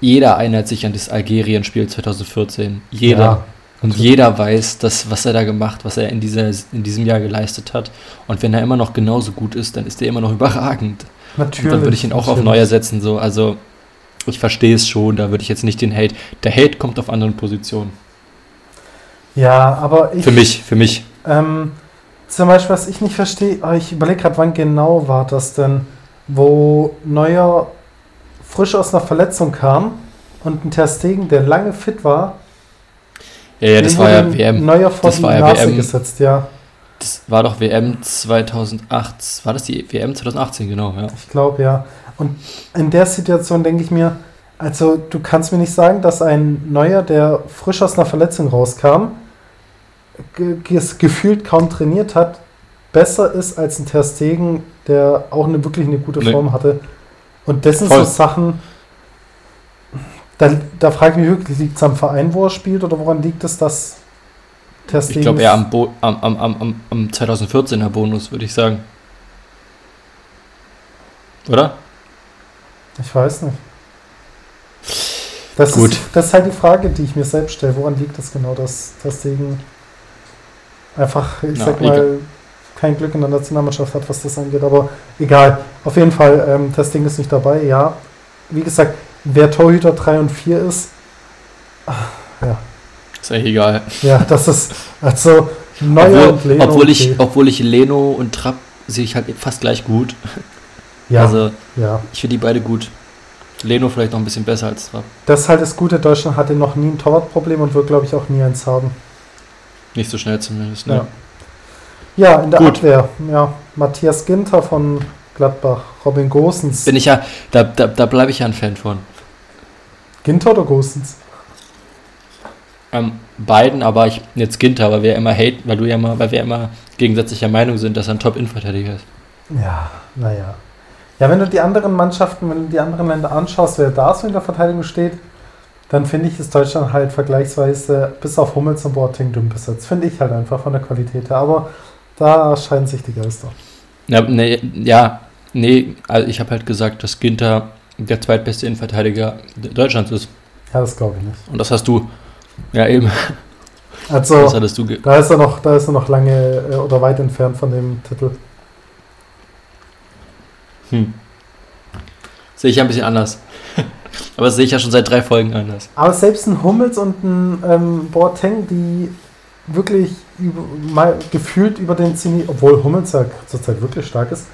jeder erinnert sich an das Algerien-Spiel 2014. Jeder. Ja. Und jeder weiß, dass, was er da gemacht, was er in, dieser, in diesem Jahr geleistet hat. Und wenn er immer noch genauso gut ist, dann ist er immer noch überragend.
Natürlich.
Und dann würde ich ihn auch
natürlich.
auf Neuer setzen. So. Also ich verstehe es schon, da würde ich jetzt nicht den Hate. Der Hate kommt auf anderen Positionen.
Ja, aber ich.
Für mich, für mich.
Ähm, zum Beispiel, was ich nicht verstehe, aber ich überlege gerade, wann genau war das denn, wo Neuer frisch aus einer Verletzung kam und ein Ter Stegen, der lange fit war,
Ja, ja, das war ja WM.
Neuer vor
das
die
war ja
Nase
WM.
gesetzt, ja.
Das war doch WM 2008. War das die WM 2018, genau, ja.
Ich glaube, ja. Und in der Situation denke ich mir, also du kannst mir nicht sagen, dass ein Neuer, der frisch aus einer Verletzung rauskam, ge ge gefühlt kaum trainiert hat, besser ist als ein Ter Stegen, der auch eine, wirklich eine gute
Nee.
Form hatte. Und das sind
Voll.
so Sachen, da, da frage ich mich wirklich, liegt es am Verein, wo er spielt, oder woran liegt es, dass Ter
Ich glaube eher am, Bo am, am, am, am, am 2014er Bonus, würde ich sagen. Oder?
Ich weiß nicht. Das,
Gut.
Ist, das ist halt die Frage, die ich mir selbst stelle. Woran liegt das genau, dass das Ding einfach, ich
Ja,
sag mal, kein Glück in der Nationalmannschaft hat, was das angeht. Aber egal. Auf jeden Fall, ähm, das Ding ist nicht dabei, ja. Wie gesagt, wer Torhüter 3 und 4 ist,
Ist eigentlich egal.
ja, das ist, also, und
Obwohl,
Leno.
obwohl, ich,
okay.
obwohl ich Leno und Trapp sehe ich halt fast gleich gut.
ja,
Also
ja.
ich finde die beide gut. Leno vielleicht noch ein bisschen besser als Trapp.
Das ist halt das Gute, Deutschland hatte noch nie ein Torwartproblem und wird, glaube ich, auch nie eins haben.
Nicht so schnell zumindest. Ne?
Ja. Ja, in der
Gut.
Abwehr. Ja, Matthias Ginter von Gladbach, Robin Gosens.
Bin ich ja, da, da, da bleibe ich ja ein Fan von.
Ginter oder Gosens?
Ähm, beiden, aber ich jetzt Ginter, weil wir immer hate, weil du ja immer, weil wir immer gegensätzlicher Meinung sind, dass er ein Top-Innenverteidiger ist.
Ja, naja. Ja, wenn du die anderen Mannschaften, wenn du die anderen Länder anschaust, wer da so in der Verteidigung steht, dann finde ich, ist Deutschland halt vergleichsweise bis auf Hummels und Boateng dünn besetzt. Finde ich halt einfach von der Qualität her. Aber da scheiden sich die Geister.
Ja, nee, ja, nee, also ich habe halt gesagt, dass Ginter der zweitbeste Innenverteidiger Deutschlands ist.
Ja, das glaube ich nicht.
Und das hast du, ja eben,
Also,
das hattest du,
da ist er noch, da ist er noch lange äh, oder weit entfernt von dem Titel.
hm. Sehe ich ja ein bisschen anders. aber das sehe ich ja schon seit drei Folgen anders.
Aber selbst ein Hummels und ein ähm, Boateng, die wirklich über, mal gefühlt über den Zenit, obwohl Hummels ja zurzeit wirklich stark ist,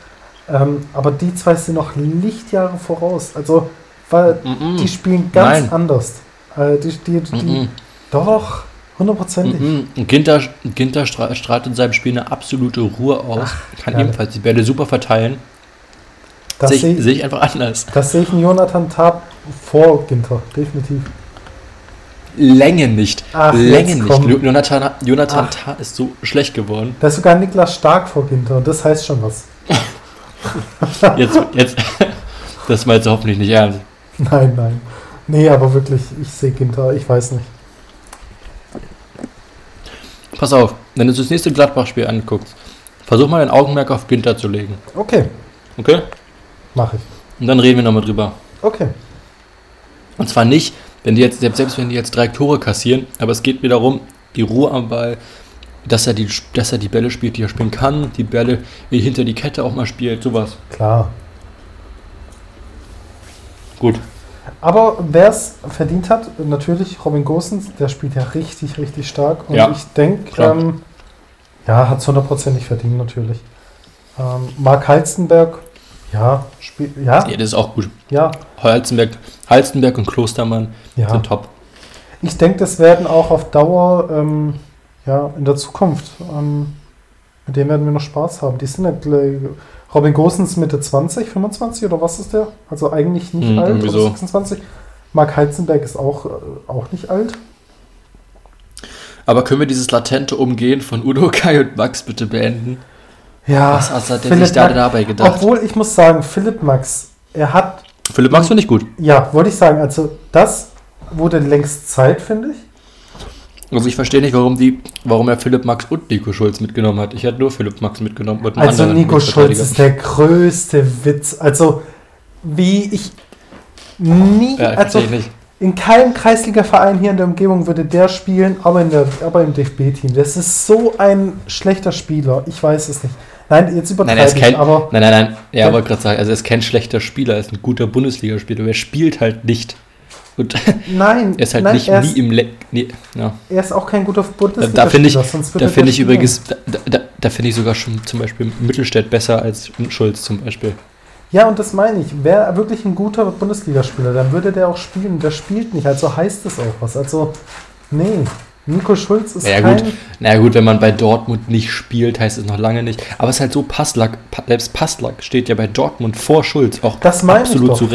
ähm, aber die zwei sind noch Lichtjahre voraus. Also, weil
Mm-mm.
die spielen ganz
Nein.
anders. Äh, die, die, die,
Mm-mm.
doch, hundertprozentig.
Und Ginter, Ginter stra strahlt in seinem Spiel eine absolute Ruhe aus. Kann
ja.
ebenfalls die Bälle super verteilen.
Das
Sehe ich, seh ich einfach anders.
das sehe ich in Jonathan Tab vor Ginter, definitiv.
Länge nicht.
Ach,
Länge nicht.
komm.
Jo- Jonathan, Jonathan
Ach.
Tah ist so schlecht geworden.
Da ist sogar Niklas Stark vor Ginter und das heißt schon was.
Jetzt, jetzt, das meinst du hoffentlich nicht ernst.
Nein, nein. Nee, aber wirklich, ich sehe Ginter, ich weiß nicht.
Pass auf, wenn du das nächste Gladbach-Spiel anguckst, versuch mal dein Augenmerk auf Ginter zu legen.
Okay,
Okay?
mache ich.
Und dann reden wir nochmal drüber.
Okay.
Und zwar nicht, wenn die jetzt, selbst selbst wenn die jetzt drei Tore kassieren, aber es geht mir darum, die Ruhe am Ball, dass er die, dass er die Bälle spielt, die er spielen kann, die Bälle hinter die Kette auch mal spielt, sowas.
Klar.
Gut.
Aber wer es verdient hat, natürlich Robin Gosens, der spielt ja richtig, richtig stark. Und
Ja,
ich denke, ähm, ja, hat es hundertprozentig verdient, natürlich. Ähm, Mark Halstenberg, ja, spielt, ja,
Ja, das ist auch gut.
ja,
Halstenberg, Halstenberg und Klostermann
ja.
sind top.
Ich denke, das werden auch auf Dauer, ähm, ja, in der Zukunft, ähm, mit dem werden wir noch Spaß haben. Die sind ja, gleich- Robin Gosens Mitte 20, 25 oder was ist der? Also eigentlich nicht
Hm,
alt,
so.
26. Mark Heizenberg ist auch, äh, auch nicht alt.
Aber können wir dieses latente Umgehen von Udo, Kai und Max bitte beenden?
Ja,
Was hat
Philipp
sich da dabei gedacht?
obwohl ich muss sagen, Philipp Max, er hat,
Philipp Max finde ich gut.
ja, wollte ich sagen, also das wurde längst Zeit, finde ich.
Also ich verstehe nicht, warum die, warum er Philipp Max und Nico Schulz mitgenommen hat. Ich hätte nur Philipp Max mitgenommen. Und einen
Also
anderen
Nico Schulz ist der größte Witz. Also wie ich nie,
Ja,
also in keinem Kreisliga-Verein hier in der Umgebung würde der spielen, aber, in der, aber im DFB-Team. Das ist so ein schlechter Spieler. Ich weiß es nicht. Nein, jetzt
Nein, er
übertreibe
ist kein,
ich, aber
nein, nein, nein. Ja, wollte gerade sagen, also er ist kein schlechter Spieler, er ist ein guter Bundesligaspieler, er spielt halt nicht. Und
nein,
er ist halt
nein,
nicht
er
nie
ist,
im Le nee, ja.
er ist auch kein guter
Da,
Bundesliga.
da finde ich, da finde
gleich
ich übrigens, da, da, da finde ich sogar schon zum Beispiel Mittelstädt besser als Schulz zum Beispiel.
Ja, und das meine ich. Wäre wirklich ein guter Bundesligaspieler, dann würde der auch spielen. Der spielt nicht, also heißt es auch was. Also, nee. Nico Schulz ist
Ja,
kein...
gut. Na gut, wenn man bei Dortmund nicht spielt, heißt es noch lange nicht. Aber es ist halt so, Passlack, Pa- selbst Passlack steht ja bei Dortmund vor Schulz. Auch
Das
absolut zu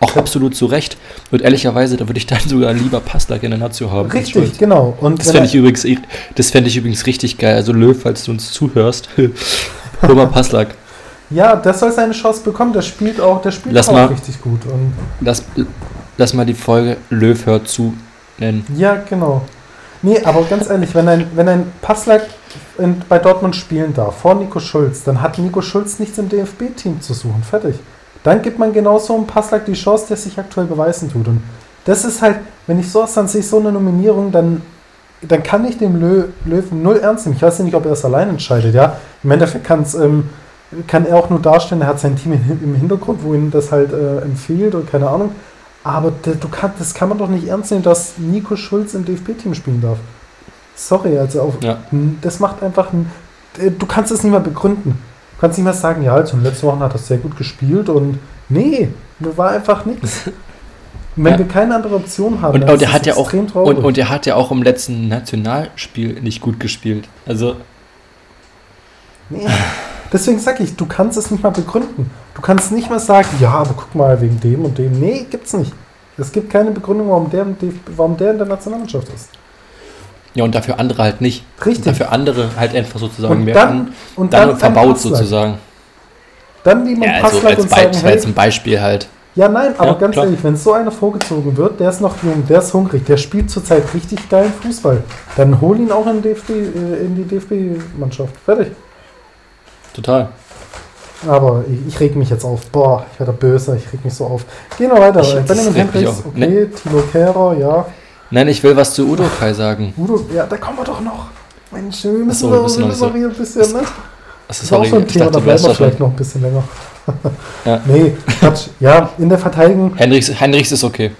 auch absolut zu Recht. Und ehrlicherweise, da würde ich dann sogar lieber Passlack in der Nazio haben.
Richtig, genau. Und
Das fände ich übrigens, das fände ich übrigens richtig geil. Also Löw, falls du uns zuhörst, hol mal Passlack.
Ja, der soll seine Chance bekommen. Der spielt auch, der spielt
Lass
auch
mal-
richtig gut. Und
Lass, lass mal die Folge Löw hört zu nennen.
ja, genau. Nee, aber ganz ehrlich, wenn ein, wenn ein Passlack in, bei Dortmund spielen darf, vor Nico Schulz, dann hat Nico Schulz nichts im DFB-Team zu suchen. Fertig. Dann gibt man genauso einem Passlack die Chance, der sich aktuell beweisen tut. Und das ist halt, wenn ich sowas dann sehe, so eine Nominierung, dann, dann kann ich dem Lö Löwen null ernst nehmen. Ich weiß ja nicht, ob er das allein entscheidet, ja. Im Endeffekt kann's, ähm, kann er auch nur darstellen, er hat sein Team im Hintergrund, wo ihm das halt äh, empfiehlt oder keine Ahnung. Aber du kann, das kann man doch nicht ernst nehmen, dass Nico Schulz im DFB-Team spielen darf. Sorry, also auf,
Ja.
das macht einfach ein, du kannst es nicht mehr begründen. Du kannst nicht mehr sagen, ja, also in letzten Wochen hat er sehr gut gespielt und nee, da war einfach nichts. Wenn
Ja.
wir keine andere Option haben,
Und,
dann
und
ist
er hat ja auch und, und er hat ja auch im letzten Nationalspiel nicht gut gespielt. Also
Nee. Deswegen sag ich, du kannst es nicht mal begründen. Du kannst nicht mal sagen, ja, aber guck mal, wegen dem und dem. Nee, gibt's nicht. Es gibt keine Begründung, warum der, warum der in der Nationalmannschaft ist.
ja und dafür andere halt nicht.
Richtig.
Dafür andere halt einfach sozusagen
Und
mehr
dann-
an,
Und
dann,
dann,
verbaut sozusagen.
Dann nehmen wir
Ja, also
Passlack
als,
und sagen, hey,
ein Beispiel halt.
ja, nein, aber
Ja,
ganz
klar.
ehrlich, wenn so einer vorgezogen wird, der ist noch jung, der ist hungrig, der spielt zurzeit richtig geilen Fußball, dann hol ihn auch in, DFB, äh, in die DFB-Mannschaft. Fertig.
Total.
Aber ich, ich reg mich jetzt auf. Boah, ich werde böse, ich reg mich so auf. Gehen wir weiter.
Ich-
Benjamin Hendricks, okay, Tilo Kehrer, ja.
Nein, ich will was zu Udo Kai sagen.
Udo, ja, da kommen wir doch noch. Mensch, wir müssen
du
wir
noch
müssen
nicht
doch hier ein bisschen, ne?
Das ist
auch so ein Thema,
dachte,
da bleiben wir vielleicht noch ein bisschen länger.
Ja.
Nee, Quatsch. Ja, in der Verteidigung.
Hendricks, Hendricks ist okay.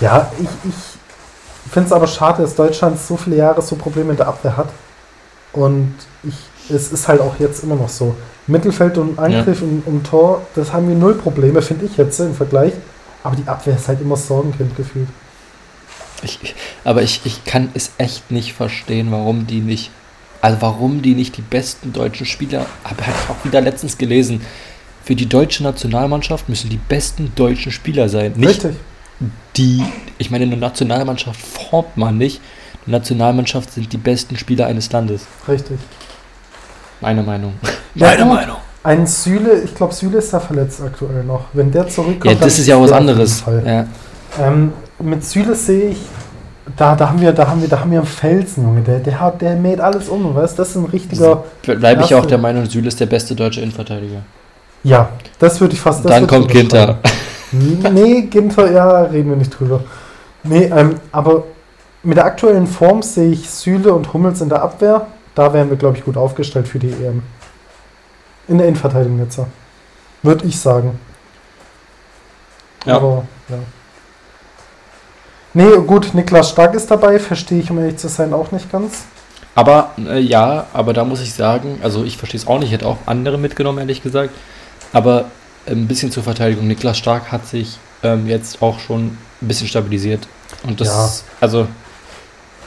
Ja, ich, ich finde es aber schade, dass Deutschland so viele Jahre so Probleme in der Abwehr hat. Und ich, es ist halt auch jetzt immer noch so. Mittelfeld und Angriff und um Tor, das haben wir null Probleme, finde ich jetzt im Vergleich. Aber die Abwehr ist halt immer Sorgenkind gefühlt.
Ich, aber ich, ich kann es echt nicht verstehen, warum die nicht, also warum die nicht die besten deutschen Spieler, habe hatte ich auch wieder letztens gelesen, für die deutsche Nationalmannschaft müssen die besten deutschen Spieler sein. Nicht
Richtig.
die, ich meine, eine Nationalmannschaft formt man nicht. Eine Nationalmannschaft sind die besten Spieler eines Landes.
Richtig.
Meine Meinung.
Ja,
Meine. Meinung.
Ein Süle, ich glaube, Süle ist da verletzt aktuell noch. Wenn der zurückkommt.
Ja, das ist ja auch was anderes. Ja.
Ähm, mit Süle sehe ich, da, da haben wir, da haben wir, da haben wir einen Felsen, Junge. Der, der hat, der mäht alles um, weißt Das ist ein richtiger.
Bleibe ich auch der Meinung, Süle ist der beste deutsche Innenverteidiger.
Ja, das würde ich fast. Das
Dann kommt Ginter.
Nee, Ginter, ja, reden wir nicht drüber. Nee, ähm, aber mit der aktuellen Form sehe ich Süle und Hummels in der Abwehr. Da wären wir, glaube ich, gut aufgestellt für die EM. In der Innenverteidigung jetzt. Würde ich sagen.
Ja.
Aber, ja. Nee, gut, Niklas Stark ist dabei, verstehe ich, um ehrlich zu sein, auch nicht ganz.
Aber äh, ja, aber da muss ich sagen, also ich verstehe es auch nicht, ich hätte auch andere mitgenommen, ehrlich gesagt. Aber ein bisschen zur Verteidigung. Niklas Stark hat sich ähm, jetzt auch schon ein bisschen stabilisiert. Und das,
Ja.
also,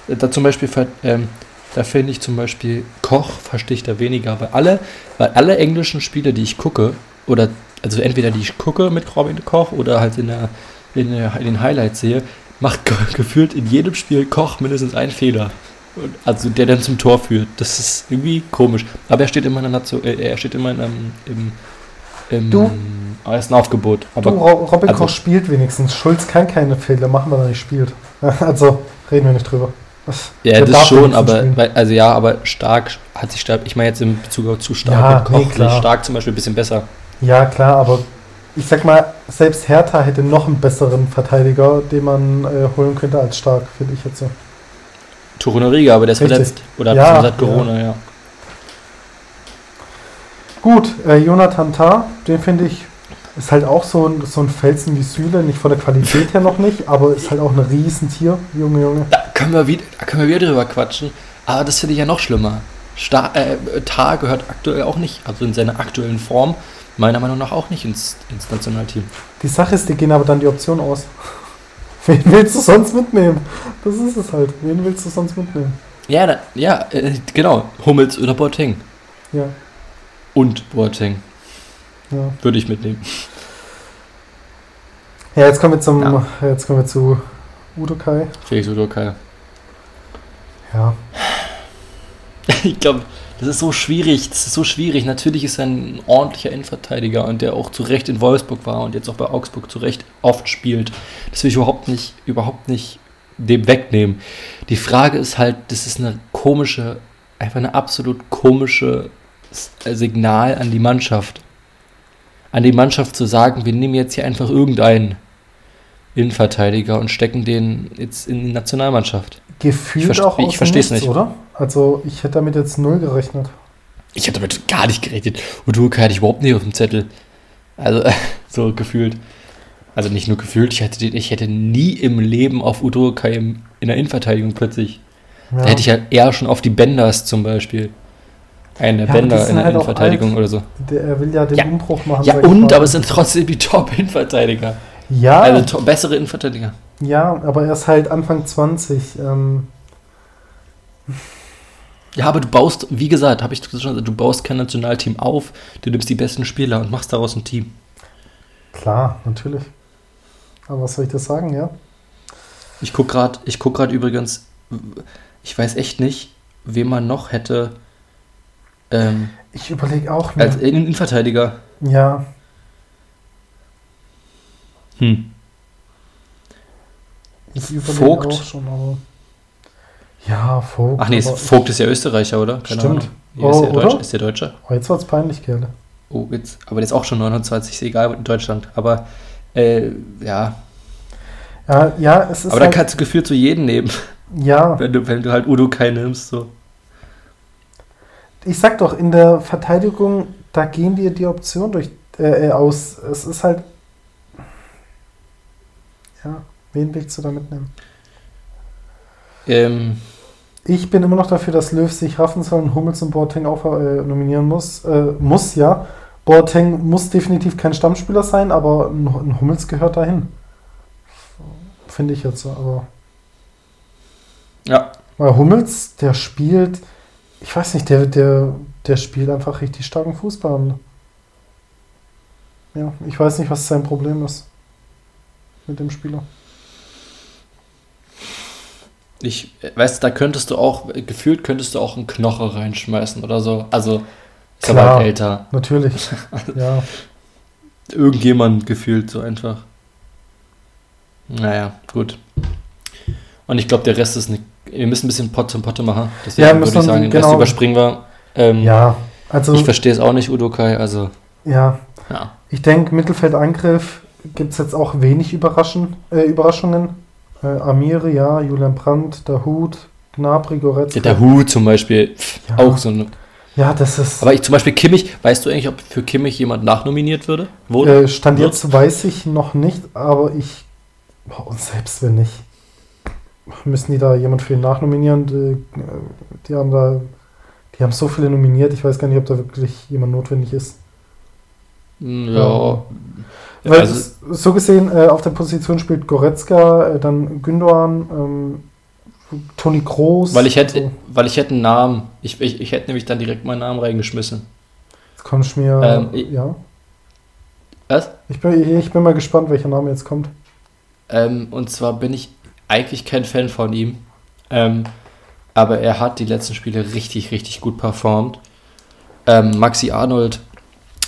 da zum Beispiel, ähm, da finde ich zum Beispiel Koch, verstehe ich da weniger, weil alle, weil alle englischen Spiele, die ich gucke, oder also entweder die ich gucke mit Robin Koch oder halt in, der, in, der, in den Highlights sehe, macht ge- gefühlt in jedem Spiel Koch mindestens einen Fehler. Also der dann zum Tor führt. Das ist irgendwie komisch. Aber er steht immer in der Nation, äh, er steht immer in einem, im, im
Du-
ersten Aufgebot. Aber
du, Ro- Robin
also-
Koch spielt wenigstens. Schulz kann keine Fehler machen, weil er nicht spielt. Also, reden wir nicht drüber.
Ja, das schon, aber weil, also ja, aber stark hat sich stark. Ich meine jetzt in Bezug auf zu stark
Ja,
Koch
nee,
stark zum Beispiel ein bisschen besser.
Ja, klar, aber ich sag mal, selbst Hertha hätte noch einen besseren Verteidiger, den man äh, holen könnte als Stark, finde ich jetzt so.
Torunariga, aber der ist
Richtig.
verletzt. Oder
Ja,
seit Corona, ja.
Gut, äh, Jonathan Tah, den finde ich, ist halt auch so ein, so ein Felsen wie Süle, nicht von der Qualität her noch nicht, aber ist halt auch ein Riesentier, Junge, Junge.
Da können wir wieder, da können wir wieder drüber quatschen. Aber das finde ich ja noch schlimmer. Sta äh, Tar gehört aktuell auch nicht, also in seiner aktuellen Form, meiner Meinung nach auch nicht ins, ins Nationalteam.
Die Sache ist, die gehen aber dann die Option aus. Wen willst du sonst mitnehmen? Das ist es halt. Wen willst du sonst mitnehmen?
Ja, da, ja, äh, genau. Hummels oder Boateng.
Ja,
Und Boateng
ja.
würde ich mitnehmen.
Ja, jetzt kommen wir zum,
Ja.
jetzt kommen wir zu Udo Kai.
Felix Udokai.
Ja,
Ich glaube, das ist so schwierig. Das ist so schwierig. Natürlich ist er ein ordentlicher Innenverteidiger und der auch zu Recht in Wolfsburg war und jetzt auch bei Augsburg zu Recht oft spielt. Das will ich überhaupt nicht, überhaupt nicht dem wegnehmen. Die Frage ist halt, das ist eine komische, einfach eine absolut komische Signal an die Mannschaft. An die Mannschaft zu sagen, wir nehmen jetzt hier einfach irgendeinen Innenverteidiger und stecken den jetzt in die Nationalmannschaft.
gefühlt
Ich
auch
ich versteh's
Nichts,
nicht.
oder? Also ich hätte damit jetzt null gerechnet.
Ich hätte damit gar nicht gerechnet. Udokai hatte ich überhaupt nicht auf dem Zettel. Also, so gefühlt. Also nicht nur gefühlt, ich hätte, den- ich hätte nie im Leben auf Udokai im- in der Innenverteidigung plötzlich.
Ja.
Da hätte ich ja eher schon auf die Benders zum Beispiel. Einen der
Ja, sind
in der
halt
Innenverteidigung oder so.
Der, er will ja den
Ja.
Umbruch machen.
Ja, und, aber es sind trotzdem die Top-Innenverteidiger.
ja,
Also to bessere Innenverteidiger.
ja, aber er ist halt Anfang 20. Ähm,
Ja, aber du baust, wie gesagt, habe ich schon gesagt, du baust kein Nationalteam auf, du nimmst die besten Spieler und machst daraus ein Team.
klar, natürlich. Aber was soll ich das sagen, ja?
Ich gucke gerade, ich guck gerade übrigens, ich weiß echt nicht, wen man noch hätte ähm,
Ich überlege auch mir.
als Innenverteidiger.
ja,
Hm.
ich überlege
Vogt?
auch schon, aber. Ja, Vogt.
Ach nee, Vogt ist ja Österreicher, oder?
Stimmt.
Ahnung. Ist,
Oh,
der Deutsch,
oder?
ist der Deutscher?
Oh, jetzt wird's peinlich, Kerle.
Oh, jetzt, aber der ist auch schon 29, ist egal in Deutschland. Aber äh, ja,
Ja, ja, es ist
aber da
halt,
kannst du gefühlt so jeden nehmen,
ja,
wenn du, wenn du halt Udo Kai nimmst. So.
Ich sag doch, in der Verteidigung, da gehen dir die Optionen durch, äh, äh, aus. Es ist halt, ja, wen willst du da mitnehmen?
Ähm,
Ich bin immer noch dafür, dass Löw sich raffen soll und Hummels und Boateng auch äh, nominieren muss. Äh, muss ja. Boateng muss definitiv kein Stammspieler sein, aber ein, ein Hummels gehört dahin. Finde ich jetzt so. Aber
ja,
weil Hummels, der spielt, ich weiß nicht, der, der, der spielt einfach richtig starken Fußball. Ja, ich weiß nicht, was sein Problem ist mit dem Spieler.
ich weiß, da könntest du auch, gefühlt könntest du auch einen Knoche reinschmeißen oder so. Also, ist aber
Klar.
halt älter.
Natürlich. ja.
Irgendjemand gefühlt so einfach. Naja, gut. Und ich glaube, der Rest ist nicht. Wir müssen ein bisschen Pott zum Potte machen. Deswegen
Ja,
würde ich sagen,
genau.
Rest überspringen wir. Ähm,
ja, also
Ich verstehe es auch nicht, Udokai, also
ja,
ja.
Ich denke, Mittelfeldangriff gibt es jetzt auch wenig Überraschen, äh, Überraschungen. Äh, Amiri, ja, Julian Brandt, Dahut, Gnabry, Goretzka.
Der Hu zum Beispiel,
Ja.
auch so eine.
Ja, das ist.
Aber ich zum Beispiel Kimmich, weißt du eigentlich, ob für Kimmich jemand nachnominiert würde? Wurde?
äh, Stand jetzt weiß ich noch nicht, aber ich. Und selbst wenn nicht, müssen die da jemand für ihn nachnominieren. Die, äh, die haben da. Die haben so viele nominiert, ich weiß gar nicht, ob da wirklich jemand notwendig ist.
ja.
Weil
also,
so gesehen, äh, auf der Position spielt Goretzka, äh, dann Gündogan, ähm, Toni Kroos.
weil ich hätte,
so.
weil ich hätte einen Namen. Ich, ich, ich hätte nämlich dann direkt meinen Namen reingeschmissen.
Jetzt kommst ich mir.
Ähm, ich-
ja.
Was?
Ich bin, ich bin mal gespannt, welcher Name jetzt kommt.
Ähm, und zwar bin ich eigentlich kein Fan von ihm. Ähm, aber er hat die letzten Spiele richtig, richtig gut performt. Ähm, Maxi Arnold,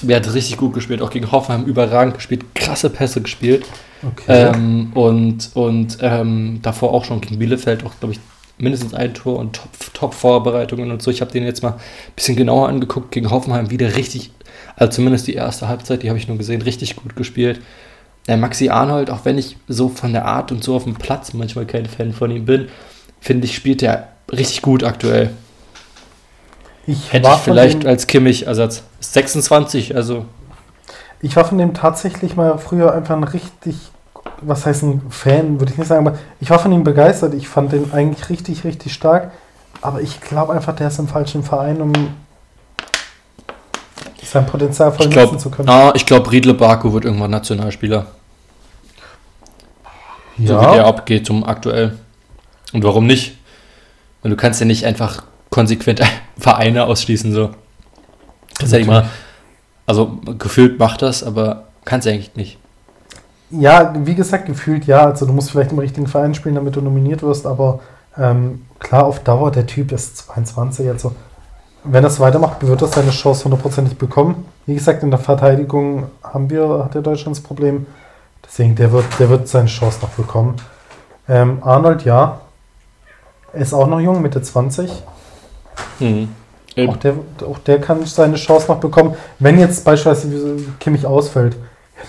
der hat richtig gut gespielt, auch gegen Hoffenheim überragend gespielt, krasse Pässe gespielt.
Okay.
Ähm, und und ähm, davor auch schon gegen Bielefeld auch, glaube ich, mindestens ein Tor und Top- Top-Vorbereitungen und so. Ich habe den jetzt mal ein bisschen genauer angeguckt. Gegen Hoffenheim wieder richtig, also zumindest die erste Halbzeit, die habe ich nur gesehen, richtig gut gespielt. Der Maxi Arnold, auch wenn ich so von der Art und so auf dem Platz manchmal kein Fan von ihm bin, finde ich, spielt er richtig gut aktuell. Ich Hätte ich vielleicht dem, als Kimmich-Ersatz. 26, also.
Ich war von dem tatsächlich mal früher einfach ein richtig, was heißt ein Fan, würde ich nicht sagen, aber ich war von ihm begeistert. Ich fand den eigentlich richtig, richtig stark. Aber ich glaube einfach, der ist im falschen Verein, um sein Potenzial voll
ich nutzen zu können. Ah, ich glaube, Riedle Baku wird irgendwann Nationalspieler. Ja. So wie der abgeht zum aktuell. Und warum nicht? Und du kannst ja nicht einfach konsequent Vereine ausschließen, so. Das ja immer, also gefühlt macht das, aber kannst du eigentlich nicht.
Ja, wie gesagt, gefühlt ja. Also du musst vielleicht im richtigen Verein spielen, damit du nominiert wirst, aber ähm, klar, auf Dauer, der Typ ist 22, also wenn er es weitermacht, wird er seine Chance hundertprozentig bekommen. Wie gesagt, in der Verteidigung haben wir, hat der Deutschland das Problem. Deswegen, der wird, der wird seine Chance noch bekommen. Ähm, Arnold, ja. Er ist auch noch jung, Mitte 20. Mhm. Auch, der, auch der kann seine Chance noch bekommen. Wenn jetzt beispielsweise Kimmich ausfällt,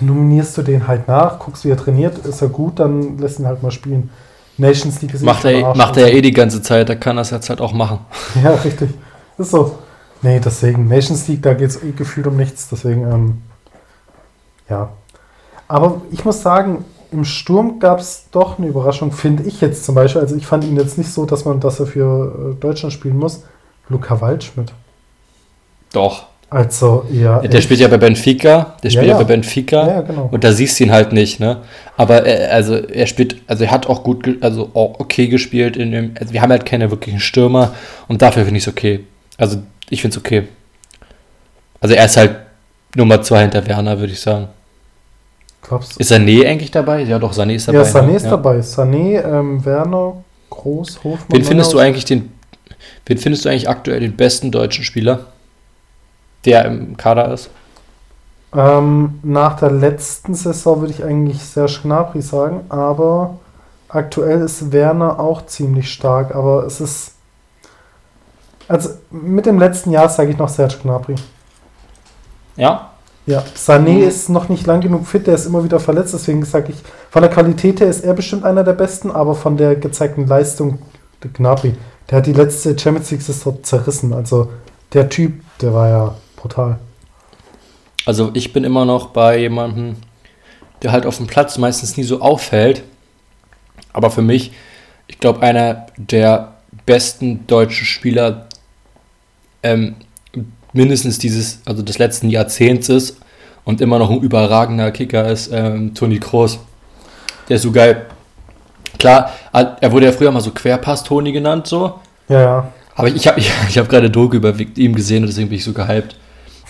nominierst du den halt nach, guckst, wie er trainiert, ist er gut, dann lässt ihn halt mal spielen.
Nations League ist macht er, macht er ja eh die ganze Zeit, da kann er es jetzt halt auch machen.
Ja, richtig. Ist so. Nee, deswegen, Nations League, da geht es eh gefühlt um nichts, deswegen, ähm, ja. Aber ich muss sagen, im Sturm gab es doch eine Überraschung, finde ich jetzt zum Beispiel. Also ich fand ihn jetzt nicht so, dass man, dass er für äh, Deutschland spielen muss. Luca Waldschmidt.
Doch.
Also, ja.
Der spielt ja bei Benfica, der spielt ja, ja. bei Benfica. Ja, genau. Und da siehst du ihn halt nicht, ne? Aber er, also er spielt, also er hat auch gut, also auch okay gespielt in dem, also wir haben halt keine wirklichen Stürmer und dafür finde ich es okay. Also ich finde es okay. Also er ist halt Nummer zwei hinter Werner, würde ich sagen. Glaubst du? Ist Sané eigentlich dabei? Ja, doch, Sané ist dabei.
Ja, Sané ne? ist ja. dabei. Sané, ähm, Werner, Groß, Hofmann.
Wen findest du eigentlich den, wen findest du eigentlich aktuell den besten deutschen Spieler, der im Kader ist?
Ähm, nach der letzten Saison würde ich eigentlich Serge Gnabry sagen, aber aktuell ist Werner auch ziemlich stark, aber es ist also mit dem letzten Jahr sage ich noch Serge Gnabry.
Ja?
Ja, Sané mhm. ist noch nicht lang genug fit, der ist immer wieder verletzt, deswegen sage ich, von der Qualität her ist er bestimmt einer der besten, aber von der gezeigten Leistung, der Gnabry, der hat die letzte Champions League Saison zerrissen. Also der Typ, der war ja brutal.
Also ich bin immer noch bei jemandem, der halt auf dem Platz meistens nie so auffällt, aber für mich, ich glaube, einer der besten deutschen Spieler ähm, mindestens dieses, also des letzten Jahrzehnts ist und immer noch ein überragender Kicker ist, ähm, Toni Kroos. Der ist so geil. Klar, er wurde ja früher mal so Querpass-Toni genannt, so.
Ja, ja.
Aber ich habe ich, ich hab gerade Doku über ihm gesehen und deswegen bin ich so gehypt.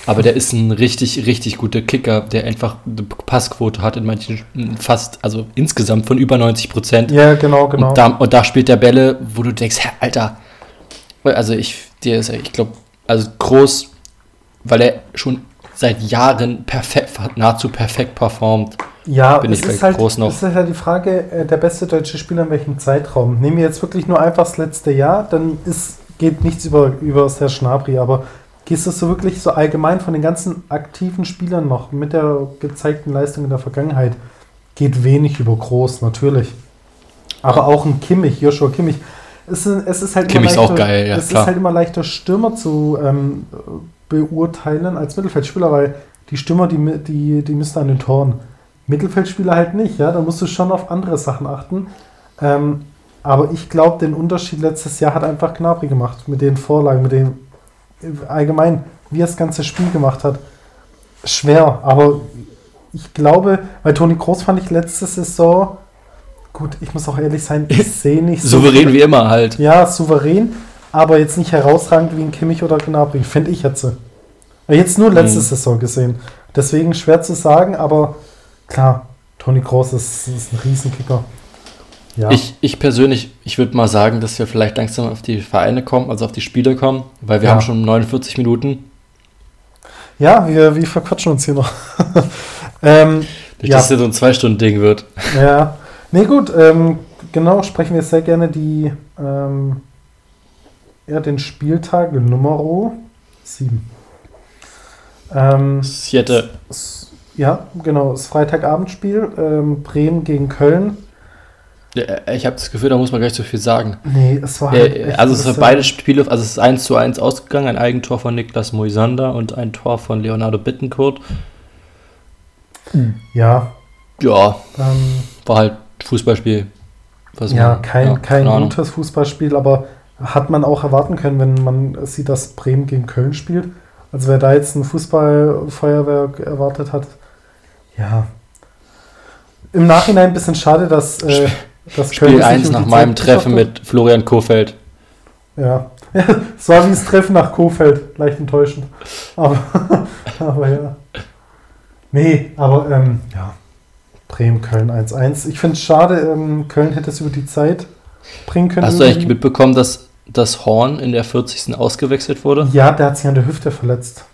Aber der ist ein richtig, richtig guter Kicker, der einfach eine Passquote hat in manchen, fast, also insgesamt von über 90 Prozent.
Ja, genau, genau.
Und da, und da spielt der Bälle, wo du denkst, Alter, also ich, der ist, ich glaube, also groß, weil er schon seit Jahren perfekt, nahezu perfekt performt.
Ja, bin es ich ist halt, groß noch. Es ist halt die Frage, äh, der beste deutsche Spieler in welchem Zeitraum? Nehmen wir jetzt wirklich nur einfach das letzte Jahr, dann ist, geht nichts über, über Herr Schnabri, aber gehst du so wirklich so allgemein von den ganzen aktiven Spielern noch mit der gezeigten Leistung in der Vergangenheit, geht wenig über Groß, natürlich. Aber auch ein Kimmich, Joshua Kimmich, es ist, es ist halt
Kimmich ist auch geil, ja,
Es klar. ist halt immer leichter, Stürmer zu ähm, beurteilen als Mittelfeldspieler, weil die Stürmer, die, die, die müssen an den Toren. Mittelfeldspieler halt nicht, ja. Da musst du schon auf andere Sachen achten. Ähm, aber ich glaube, den Unterschied letztes Jahr hat einfach Gnabry gemacht. Mit den Vorlagen, mit dem allgemein, wie er das ganze Spiel gemacht hat. Schwer, aber ich glaube, weil Toni Groß fand ich letzte Saison Gut, ich muss auch ehrlich sein, ich sehe nicht
so. Souverän wie immer halt.
Ja, souverän, aber jetzt nicht herausragend wie ein Kimmich oder Gnabry, finde ich jetzt. Jetzt nur letzte mhm. Saison gesehen. Deswegen schwer zu sagen, aber klar, Toni Kroos ist, ist ein Riesenkicker.
Ja. Ich, ich persönlich, ich würde mal sagen, dass wir vielleicht langsam auf die Vereine kommen, also auf die Spiele kommen, weil wir ja. haben schon 49 Minuten.
Ja, wir, wir verquatschen uns hier noch.
ähm, Nicht, ja. dass ja so ein Zwei-Stunden-Ding wird.
Ja, Nee, gut, ähm, genau, sprechen wir sehr gerne die, ähm, ja, den Spieltag Nummer 7.
Ähm, Siete.
Ja, genau, das Freitagabendspiel, ähm, Bremen gegen Köln.
Ich habe das Gefühl, da muss man gar nicht so viel sagen.
Nee, es war
halt äh, Also es sind beide Spiele, also es ist 1 zu 1 ausgegangen, ein Eigentor von Niklas Moisander und ein Tor von Leonardo Bittencourt.
Ja.
Ja. Ähm, war halt Fußballspiel.
ja, man, kein, ja, kein gutes Fußballspiel, aber hat man auch erwarten können, wenn man sieht, dass Bremen gegen Köln spielt. Also wer da jetzt ein Fußballfeuerwerk erwartet hat, ja. Im Nachhinein ein bisschen schade, dass, äh,
dass Spiel Köln 1 nach meinem Zeit Treffen mit Florian Kofeld.
Ja. es war wie das Treffen nach Kofeld, leicht enttäuschend. Aber, aber ja. Nee, aber ähm, ja. Bremen, Köln 1-1. Ich finde es schade, ähm, Köln hätte es über die Zeit bringen können.
Hast du eigentlich mitbekommen, dass das Horn in der 40. ausgewechselt wurde?
Ja, der hat sich an der Hüfte verletzt.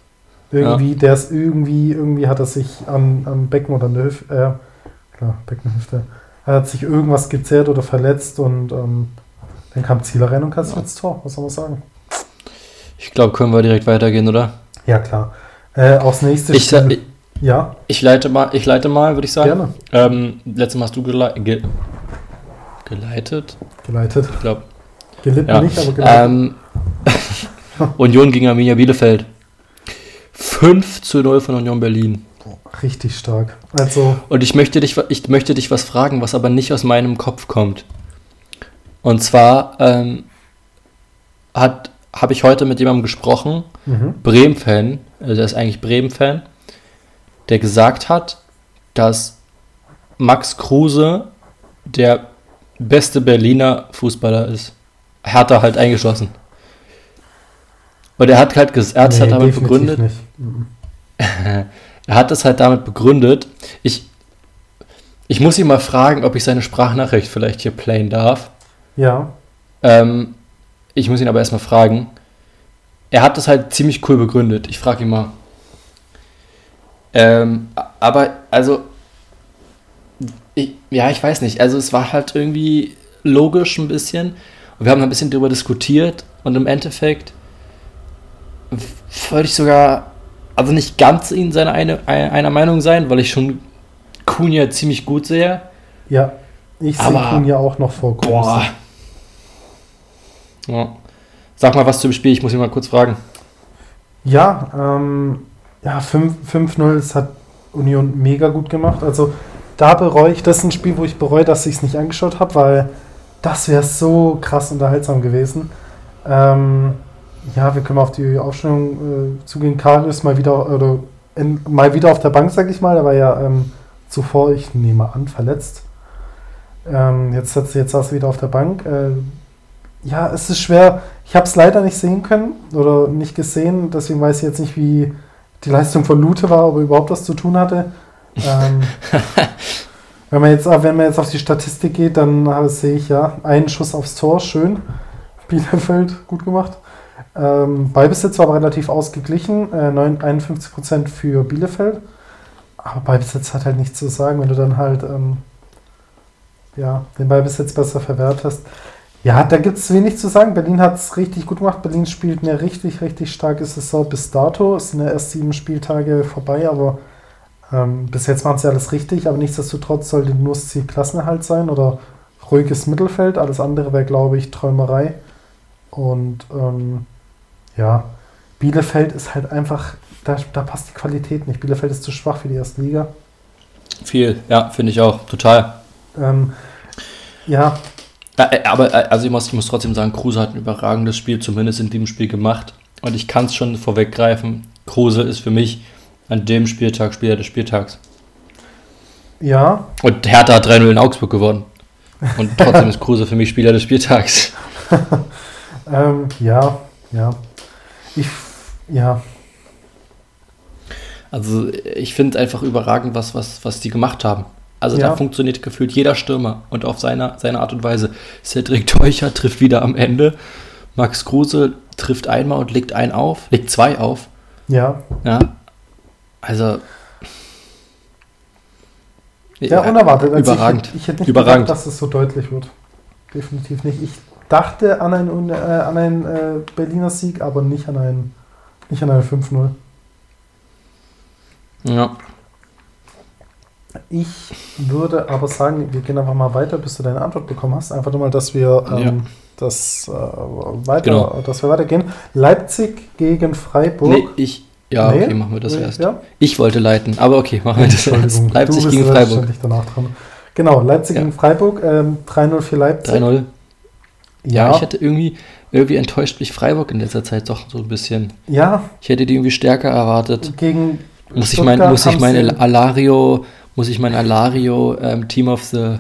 Irgendwie, ja. der ist irgendwie, irgendwie hat er sich am, am Becken oder an der Hüfte, äh, klar, Beckenhüfte, er hat sich irgendwas gezerrt oder verletzt und ähm, dann kam Zieler rein und kassiert ja. ins Tor. Was soll man sagen?
Ich glaube, können wir direkt weitergehen, oder?
Ja, klar. Äh, aufs nächste
ich, Spiel. Ja. Ich leite mal, ich leite mal, würde ich sagen. Gerne. Ähm, letztes Mal hast du gele ge geleitet.
Geleitet.
Ich glaube.
Gelitten ja. nicht, aber geleitet. Ähm,
Union gegen Arminia Bielefeld. 5 zu 0 von Union Berlin.
Richtig stark. Also.
Und ich möchte dich, ich möchte dich was fragen, was aber nicht aus meinem Kopf kommt. Und zwar ähm, habe ich heute mit jemandem gesprochen, mhm. Bremen-Fan, also der ist eigentlich Bremen-Fan, der gesagt hat, dass Max Kruse der beste Berliner Fußballer ist. Hertha halt eingeschlossen. Und er hat halt, er hat nee, halt damit begründet. Er hat es halt damit begründet. Ich, ich muss ihn mal fragen, ob ich seine Sprachnachricht vielleicht hier playen darf.
Ja.
Ähm, ich muss ihn aber erstmal fragen. Er hat das halt ziemlich cool begründet. Ich frage ihn mal. Ähm, aber, also, ich, ja, ich weiß nicht. Also, es war halt irgendwie logisch ein bisschen. Und wir haben ein bisschen darüber diskutiert. Und im Endeffekt würde ich sogar, also nicht ganz in seiner eine, einer Meinung sein, weil ich schon Kunja ziemlich gut sehe.
Ja, ich sehe Kunja auch noch vor
Boah. Ja. Sag mal was zum Spiel, ich muss ihn mal kurz fragen.
Ja, ähm, ja, 5-0, das hat Union mega gut gemacht. Also da bereue ich, das ist ein Spiel, wo ich bereue, dass ich es nicht angeschaut habe, weil das wäre so krass unterhaltsam gewesen. Ähm, ja, wir können auf die Aufstellung äh, zugehen. Karl ist mal wieder, oder in, mal wieder auf der Bank, sag ich mal. Der war ja ähm, zuvor, ich nehme an, verletzt. Ähm, jetzt, jetzt saß er wieder auf der Bank. Äh, ja, es ist schwer. Ich habe es leider nicht sehen können oder nicht gesehen. Deswegen weiß ich jetzt nicht, wie die Leistung von Lute war, ob er überhaupt was zu tun hatte. Ähm, wenn, man jetzt, wenn man jetzt auf die Statistik geht, dann sehe ich ja einen Schuss aufs Tor, schön. Bielefeld, gut gemacht. Ähm, Ballbesitz war aber relativ ausgeglichen, äh, 51% für Bielefeld. Aber Ballbesitz hat halt nichts zu sagen, wenn du dann halt ähm, ja, den Ballbesitz besser verwertest. Ja, da gibt es wenig zu sagen. Berlin hat es richtig gut gemacht. Berlin spielt eine richtig, richtig starke Saison bis dato. Es sind ja erst sieben Spieltage vorbei, aber ähm, bis jetzt machen sie alles richtig. Aber nichtsdestotrotz sollte nur das Ziel Klassenerhalt sein oder ruhiges Mittelfeld. Alles andere wäre, glaube ich, Träumerei. Und ähm, ja, Bielefeld ist halt einfach, da, da passt die Qualität nicht. Bielefeld ist zu schwach für die erste Liga.
Viel, ja, finde ich auch, total.
Ähm, ja,
aber äh, also ich muss, ich muss trotzdem sagen, Kruse hat ein überragendes Spiel, zumindest in dem Spiel gemacht. Und ich kann es schon vorweggreifen. Kruse ist für mich an dem Spieltag Spieler des Spieltags.
Ja.
Und Hertha hat 3-0 in Augsburg gewonnen. Und trotzdem ist Kruse für mich Spieler des Spieltags.
ähm, ja, ja. Ich, ja.
Also ich finde einfach überragend, was, was, was die gemacht haben. Also ja. da funktioniert gefühlt jeder Stürmer und auf seine, seine Art und Weise. Cedric Teucher trifft wieder am Ende. Max Kruse trifft einmal und legt einen auf, legt zwei auf.
Ja.
Ja. Also.
Ja, unerwartet.
Also überragend.
Ich, ich, hätte nicht überragend. gedacht, dass es so deutlich wird. Definitiv nicht. Ich dachte an einen, äh, an einen äh, Berliner Sieg, aber nicht an einen, nicht an einen 5-0.
Ja.
Ich würde aber sagen, wir gehen einfach mal weiter, bis du deine Antwort bekommen hast. Einfach nur mal, dass wir ähm,
Ja.
das äh, weiter,
Genau.
dass wir weitergehen. Leipzig gegen Freiburg.
Nee, ich. Ja,
Nee?
okay, machen wir das
Nee,
erst.
Ja?
Ich wollte leiten, aber okay, machen wir das erst. Leipzig
du bist
gegen Freiburg.
selbstverständlich danach dran. Genau, Leipzig
Ja.
gegen Freiburg, ähm, 3-0 für Leipzig.
3-0. Ja, ich hätte irgendwie, irgendwie enttäuscht mich Freiburg in letzter Zeit doch so ein bisschen.
ja,
Ich hätte die irgendwie stärker erwartet.
gegen
Muss ich mein,
Stuttgart
muss ich
haben
mein
sie-
Alario, muss ich mein Alario ähm, Team of the,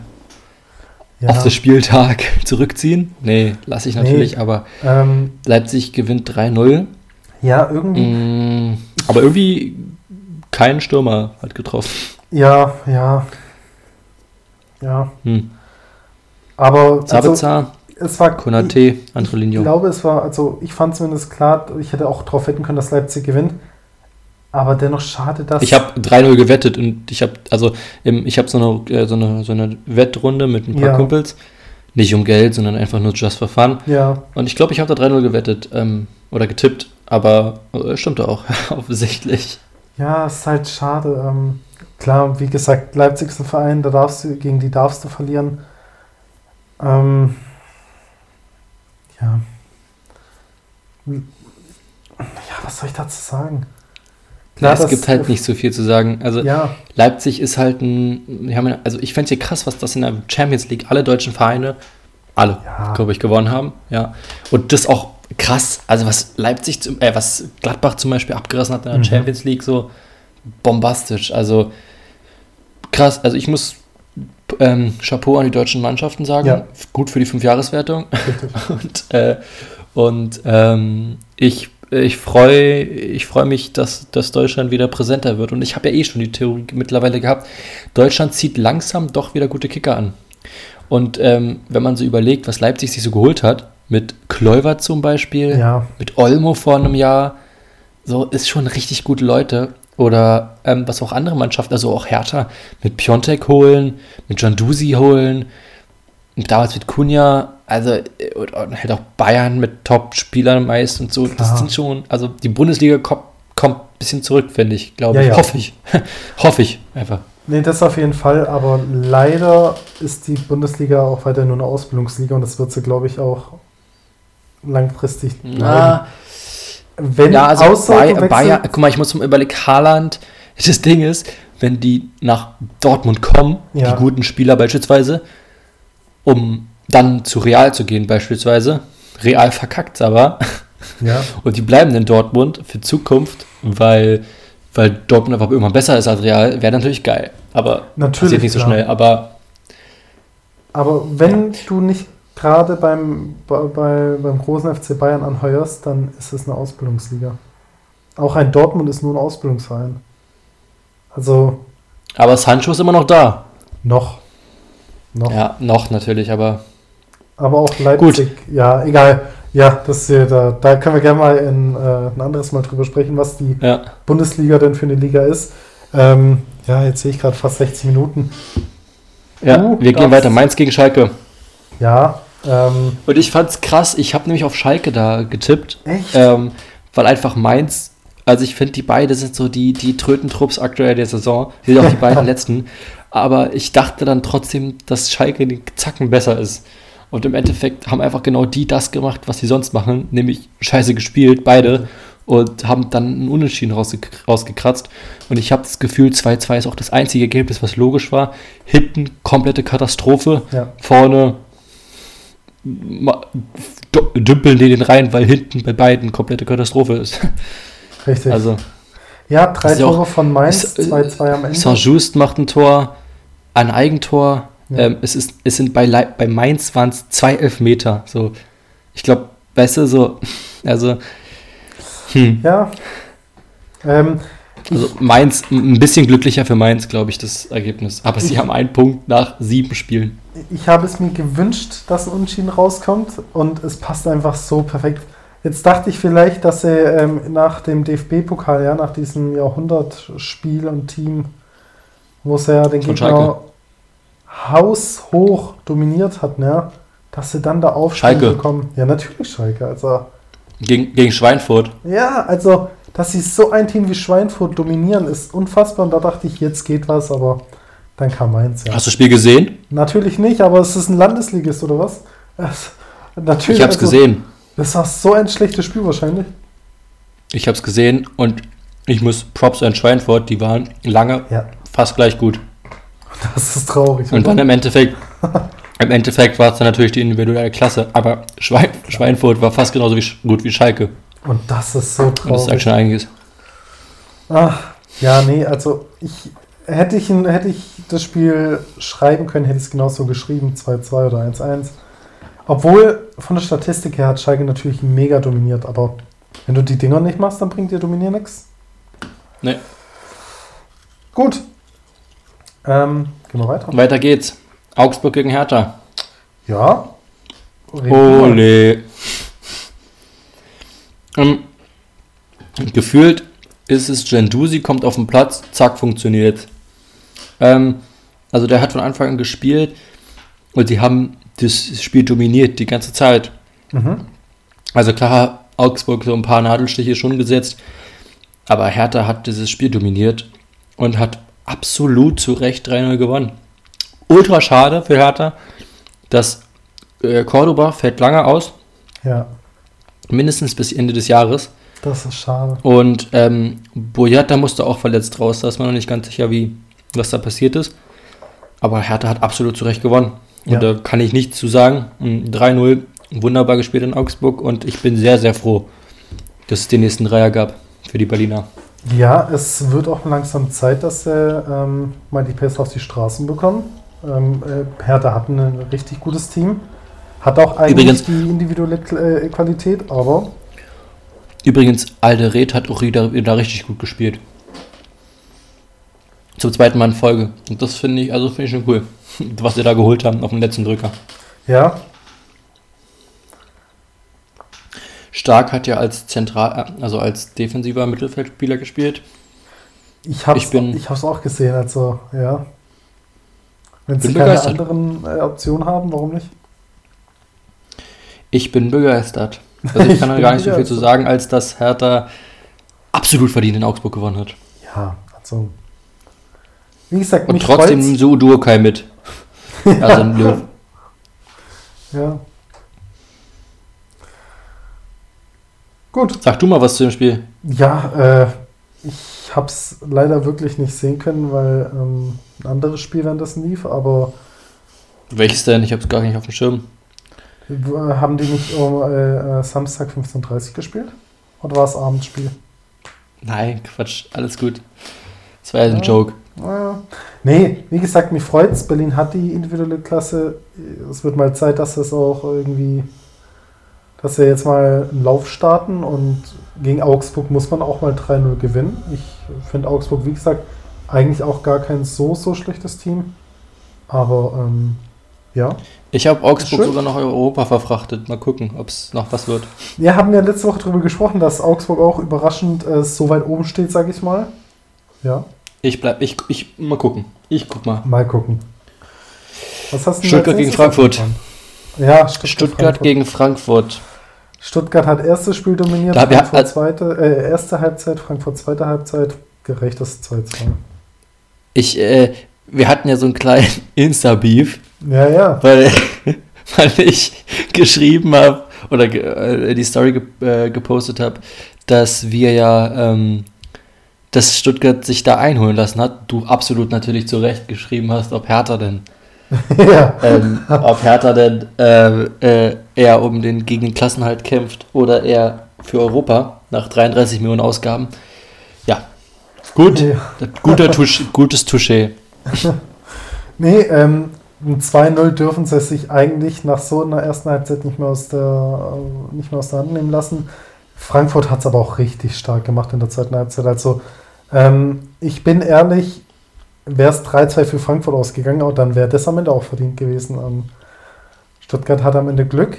ja,
of the Spieltag zurückziehen? Nee, lasse ich
Nee.
natürlich, aber
ähm,
Leipzig gewinnt 3-0.
ja, irgendwie,
Mm, aber irgendwie kein Stürmer hat getroffen.
ja, ja, ja,
Hm.
aber also,
Sabitzer,
es war
Konate,
Ich
Angelino.
glaube, es war, also ich fand zumindest klar, ich hätte auch darauf wetten können, dass Leipzig gewinnt. Aber dennoch schade, dass.
Ich habe 3-0 gewettet und ich habe also im, ich habe so eine, äh, so, eine, so eine Wettrunde mit ein paar
Ja.
Kumpels. Nicht um Geld, sondern einfach nur just for fun.
Ja,
Und ich glaube, ich habe da 3-0 gewettet ähm, oder getippt, aber äh, stimmte auch, offensichtlich.
ja, ist halt schade. Ähm, klar, wie gesagt, Leipzig ist ein Verein, da darfst du, gegen die darfst du verlieren. Ähm, ja. Ja, was soll ich dazu sagen?
Ja, es gibt halt nicht so viel zu sagen. Also
Ja,
Leipzig ist halt ein, haben, also ich fände es hier krass, was das in der Champions League alle deutschen Vereine, alle,
Ja.
glaube ich, gewonnen haben. Ja. Und das auch krass, also was Leipzig, zum- äh, was Gladbach zum Beispiel abgerissen hat in der
Mhm.
Champions League, so bombastisch. Also krass, also ich muss ähm, Chapeau an die deutschen Mannschaften sagen.
Ja.
Gut für die Fünfjahreswertung. Und, äh, und ähm, ich, ich freue ich freu mich, dass, dass Deutschland wieder präsenter wird. Und ich habe ja eh schon die Theorie mittlerweile gehabt, Deutschland zieht langsam doch wieder gute Kicker an. Und ähm, wenn man so überlegt, was Leipzig sich so geholt hat, mit Kleuver zum Beispiel,
Ja,
mit Olmo vor einem Jahr, so ist schon richtig gute Leute. Oder ähm, was auch andere Mannschaften, also auch Hertha, mit Piontek holen, mit Jandusi holen, damals mit Kunja, also und, und halt auch Bayern mit Top-Spielern meist und so.
Klar.
Das sind schon, also die Bundesliga kommt, kommt ein bisschen zurück, finde ich, glaube
Ja,
ich.
ja.
Hoffe ich. Hoffe ich einfach.
Nee, das auf jeden Fall, aber leider ist die Bundesliga auch weiter nur eine Ausbildungsliga und das wird sie, glaube ich, auch langfristig bleiben.
Na,
Wenn
ja, also
außer
Bay
du wechselst-
Bayern, guck mal, ich muss mal überlegen, Haaland, das Ding ist, wenn die nach Dortmund kommen,
Ja.
die guten Spieler beispielsweise, um dann zu Real zu gehen beispielsweise, Real verkackt aber,
ja,
und die bleiben in Dortmund für Zukunft, weil, weil Dortmund einfach irgendwann besser ist als Real, wäre natürlich geil. Aber
Natürlich,
passiert nicht so
klar.
schnell. Aber
aber wenn du nicht gerade beim, bei, bei, beim großen FC Bayern anheuerst, dann ist es eine Ausbildungsliga. Auch ein Dortmund ist nur ein Ausbildungsverein. Also
Aber Sancho ist immer noch da.
noch. Noch.
Ja, noch natürlich, aber
Aber auch Leipzig, ja, egal. Ja, das ja da, da können wir gerne mal in, äh, ein anderes Mal drüber sprechen, was die
ja.
Bundesliga denn für eine Liga ist. Ähm, ja, jetzt sehe ich gerade fast 60 Minuten.
ja
Du
wir gehen weiter. Mainz gegen Schalke.
Ja, ähm,
Und ich fand's krass, ich habe nämlich auf Schalke da getippt,
echt?
ähm, weil einfach Mainz, also ich finde, die beiden sind so die, die Trötentrupps aktuell der Saison, die sind auch die beiden letzten. Aber ich dachte dann trotzdem, dass Schalke den Zacken besser ist. Und im Endeffekt haben einfach genau die das gemacht, was sie sonst machen, nämlich scheiße gespielt, beide, und haben dann einen Unentschieden rausge rausgekratzt. Und ich habe das Gefühl, 2-2 ist auch das einzige Ergebnis, was logisch war. Hinten komplette Katastrophe,
Ja.
vorne dümpeln die den rein, weil hinten bei beiden komplette Katastrophe ist.
Richtig.
Also
ja, drei
ja auch-
Tore von Mainz,
ist, äh,
2-2 am Ende.
Saint-Just macht ein Tor, ein Eigentor.
Ja.
Ähm, es, ist, es sind bei, Lei- bei Mainz waren es zwei Elfmeter. So, ich glaube, weißt du, so, also, hm,
Ja. Ähm,
also Mainz, ein bisschen glücklicher für Mainz, glaube ich, das Ergebnis. Aber sie haben einen Punkt nach sieben Spielen.
ich habe es mir gewünscht, dass ein Unentschieden rauskommt und es passt einfach so perfekt. Jetzt dachte ich vielleicht, dass sie ähm, nach dem DFB-Pokal, ja, nach diesem Jahrhundertspiel und Team, wo sie ja den
Von
Gegner
Schalke.
Haushoch dominiert hatten, ja, dass sie dann da Aufstieg
Schalke.
bekommen. Ja, natürlich Schalke. Also,
Gegen, gegen Schweinfurt.
ja, also, dass sie so ein Team wie Schweinfurt dominieren, ist unfassbar. Und da dachte ich, jetzt geht was, aber Dann kam Mainz, ja.
Hast du das Spiel gesehen?
Natürlich nicht, aber es ist ein Landesligist oder was? Es, natürlich,
Ich habe es
also,
gesehen.
Das war so ein schlechtes Spiel wahrscheinlich.
Ich habe es gesehen und ich muss Props an Schweinfurt, die waren lange
Ja,
fast gleich gut.
das ist traurig.
Und dann im Endeffekt, im Endeffekt war es dann natürlich die individuelle Klasse, aber Schwein, Schweinfurt war fast genauso wie, gut wie Schalke.
Und das ist so
Und das sagt
traurig.
schon einiges.
Ach, ja, nee, also ich hätte ich, hätte ich das Spiel schreiben können, hätte ich es genauso geschrieben, 2-2 oder 1-1. Obwohl von der Statistik her hat Schalke natürlich mega dominiert, aber wenn du die Dinger nicht machst, dann bringt dir Dominieren nichts.
Nee.
Gut. Ähm, gehen wir weiter.
Weiter geht's. Augsburg gegen Hertha.
Ja.
Ole. Ähm, gefühlt ist es Gendusi, kommt auf den Platz, zack, funktioniert. Ähm, also der hat von Anfang an gespielt und die haben das Spiel dominiert die ganze Zeit.
Mhm.
Also klar, Augsburg so ein paar Nadelstiche schon gesetzt, aber Hertha hat dieses Spiel dominiert und hat absolut zu Recht 3-0 gewonnen. Ultra schade für Hertha, dass äh, Cordoba fällt lange aus,
Ja,
mindestens bis Ende des Jahres.
das ist schade.
Und ähm, Boyata musste auch verletzt raus, da ist man noch nicht ganz sicher, wie, was da passiert ist. Aber Hertha hat absolut zu Recht gewonnen. Und
Ja.
da kann ich nichts zu sagen. Mm, 3-0, wunderbar gespielt in Augsburg und ich bin sehr, sehr froh, dass es den nächsten Dreier gab für die Berliner.
Ja, es wird auch langsam Zeit, dass sie ähm, mal die Pässe auf die Straßen bekommen. Ähm, äh, Hertha hat ein richtig gutes Team. Hat auch eigentlich
Übrigens-
die individuelle äh, Qualität, aber
Übrigens, Alde Red hat auch wieder, wieder richtig gut gespielt. Zum zweiten Mal in Folge. Und das finde ich, also finde ich schon cool, was sie da geholt haben auf dem letzten Drücker.
ja,
Stark hat ja als Zentral, also als defensiver Mittelfeldspieler gespielt.
ich habe
Ich
ich hab's auch gesehen. Also, ja. Wenn sie keine
begeistert.
anderen äh, Optionen haben, warum nicht?
Ich bin begeistert. Also ich
Ich
kann da gar nicht so viel zu sagen, als dass Hertha absolut verdient in Augsburg gewonnen hat.
Ja, also. Wie gesagt,
Und trotzdem
freut's.
so Duokai mit. Also Löw.
Ja. Gut.
Sag du mal was zu dem Spiel.
Ja, äh, ich habe es leider wirklich nicht sehen können, weil ähm, ein anderes Spiel währenddessen lief, aber
Welches denn? Ich habe es gar nicht auf dem Schirm.
äh, haben die nicht um äh, äh, Samstag 15.30 Uhr gespielt? Oder war es Abendspiel?
Nein, Quatsch, alles gut. Das war ja ein
Ja.
Joke.
Ah, nee, wie gesagt, mich freut's. Berlin hat die individuelle Klasse. Es wird mal Zeit, dass es auch irgendwie, dass wir jetzt mal einen Lauf starten und gegen Augsburg muss man auch mal 3-0 gewinnen. Ich finde Augsburg, wie gesagt, eigentlich auch gar kein so, so schlechtes Team. Aber ähm, ja.
Ich habe Augsburg
Schön.
sogar nach Europa verfrachtet. Mal gucken, ob es noch was wird.
Wir haben ja letzte Woche darüber gesprochen, dass Augsburg auch überraschend äh, so weit oben steht, sage ich mal. Ja,
Ich bleib, ich, ich, mal gucken. Ich guck mal.
mal gucken. Was hast du
Stuttgart gegen Frankfurt.
angefangen? Ja, Stuttgart,
Stuttgart
Frankfurt.
gegen Frankfurt.
Stuttgart hat erstes Spiel dominiert,
Da
Frankfurt
äh,
zweite, äh, erste Halbzeit, Frankfurt zweite Halbzeit, gerechtes 2-2.
Ich, äh, wir hatten ja so einen kleinen Insta-Beef,
Ja, ja.
weil, weil ich geschrieben habe oder äh, die Story ge, äh, gepostet habe, dass wir ja, ähm, dass Stuttgart sich da einholen lassen hat. Du absolut natürlich zu Recht geschrieben hast, ob Hertha denn,
ja.
ähm, ob Hertha denn äh, äh, eher um den gegen den Klassenhalt kämpft oder eher für Europa nach 33 Millionen Ausgaben. Ja, gut,
Ja.
guter Touche, gutes Touché.
Nee, ähm, ein 2-0 dürfen sie sich eigentlich nach so einer ersten Halbzeit nicht mehr aus der, äh, nicht mehr aus der Hand nehmen lassen. Frankfurt hat es aber auch richtig stark gemacht in der zweiten Halbzeit. Also, ähm, ich bin ehrlich, wäre es 3-2 für Frankfurt ausgegangen, auch dann wäre das am Ende auch verdient gewesen. Ähm, Stuttgart hat am Ende Glück.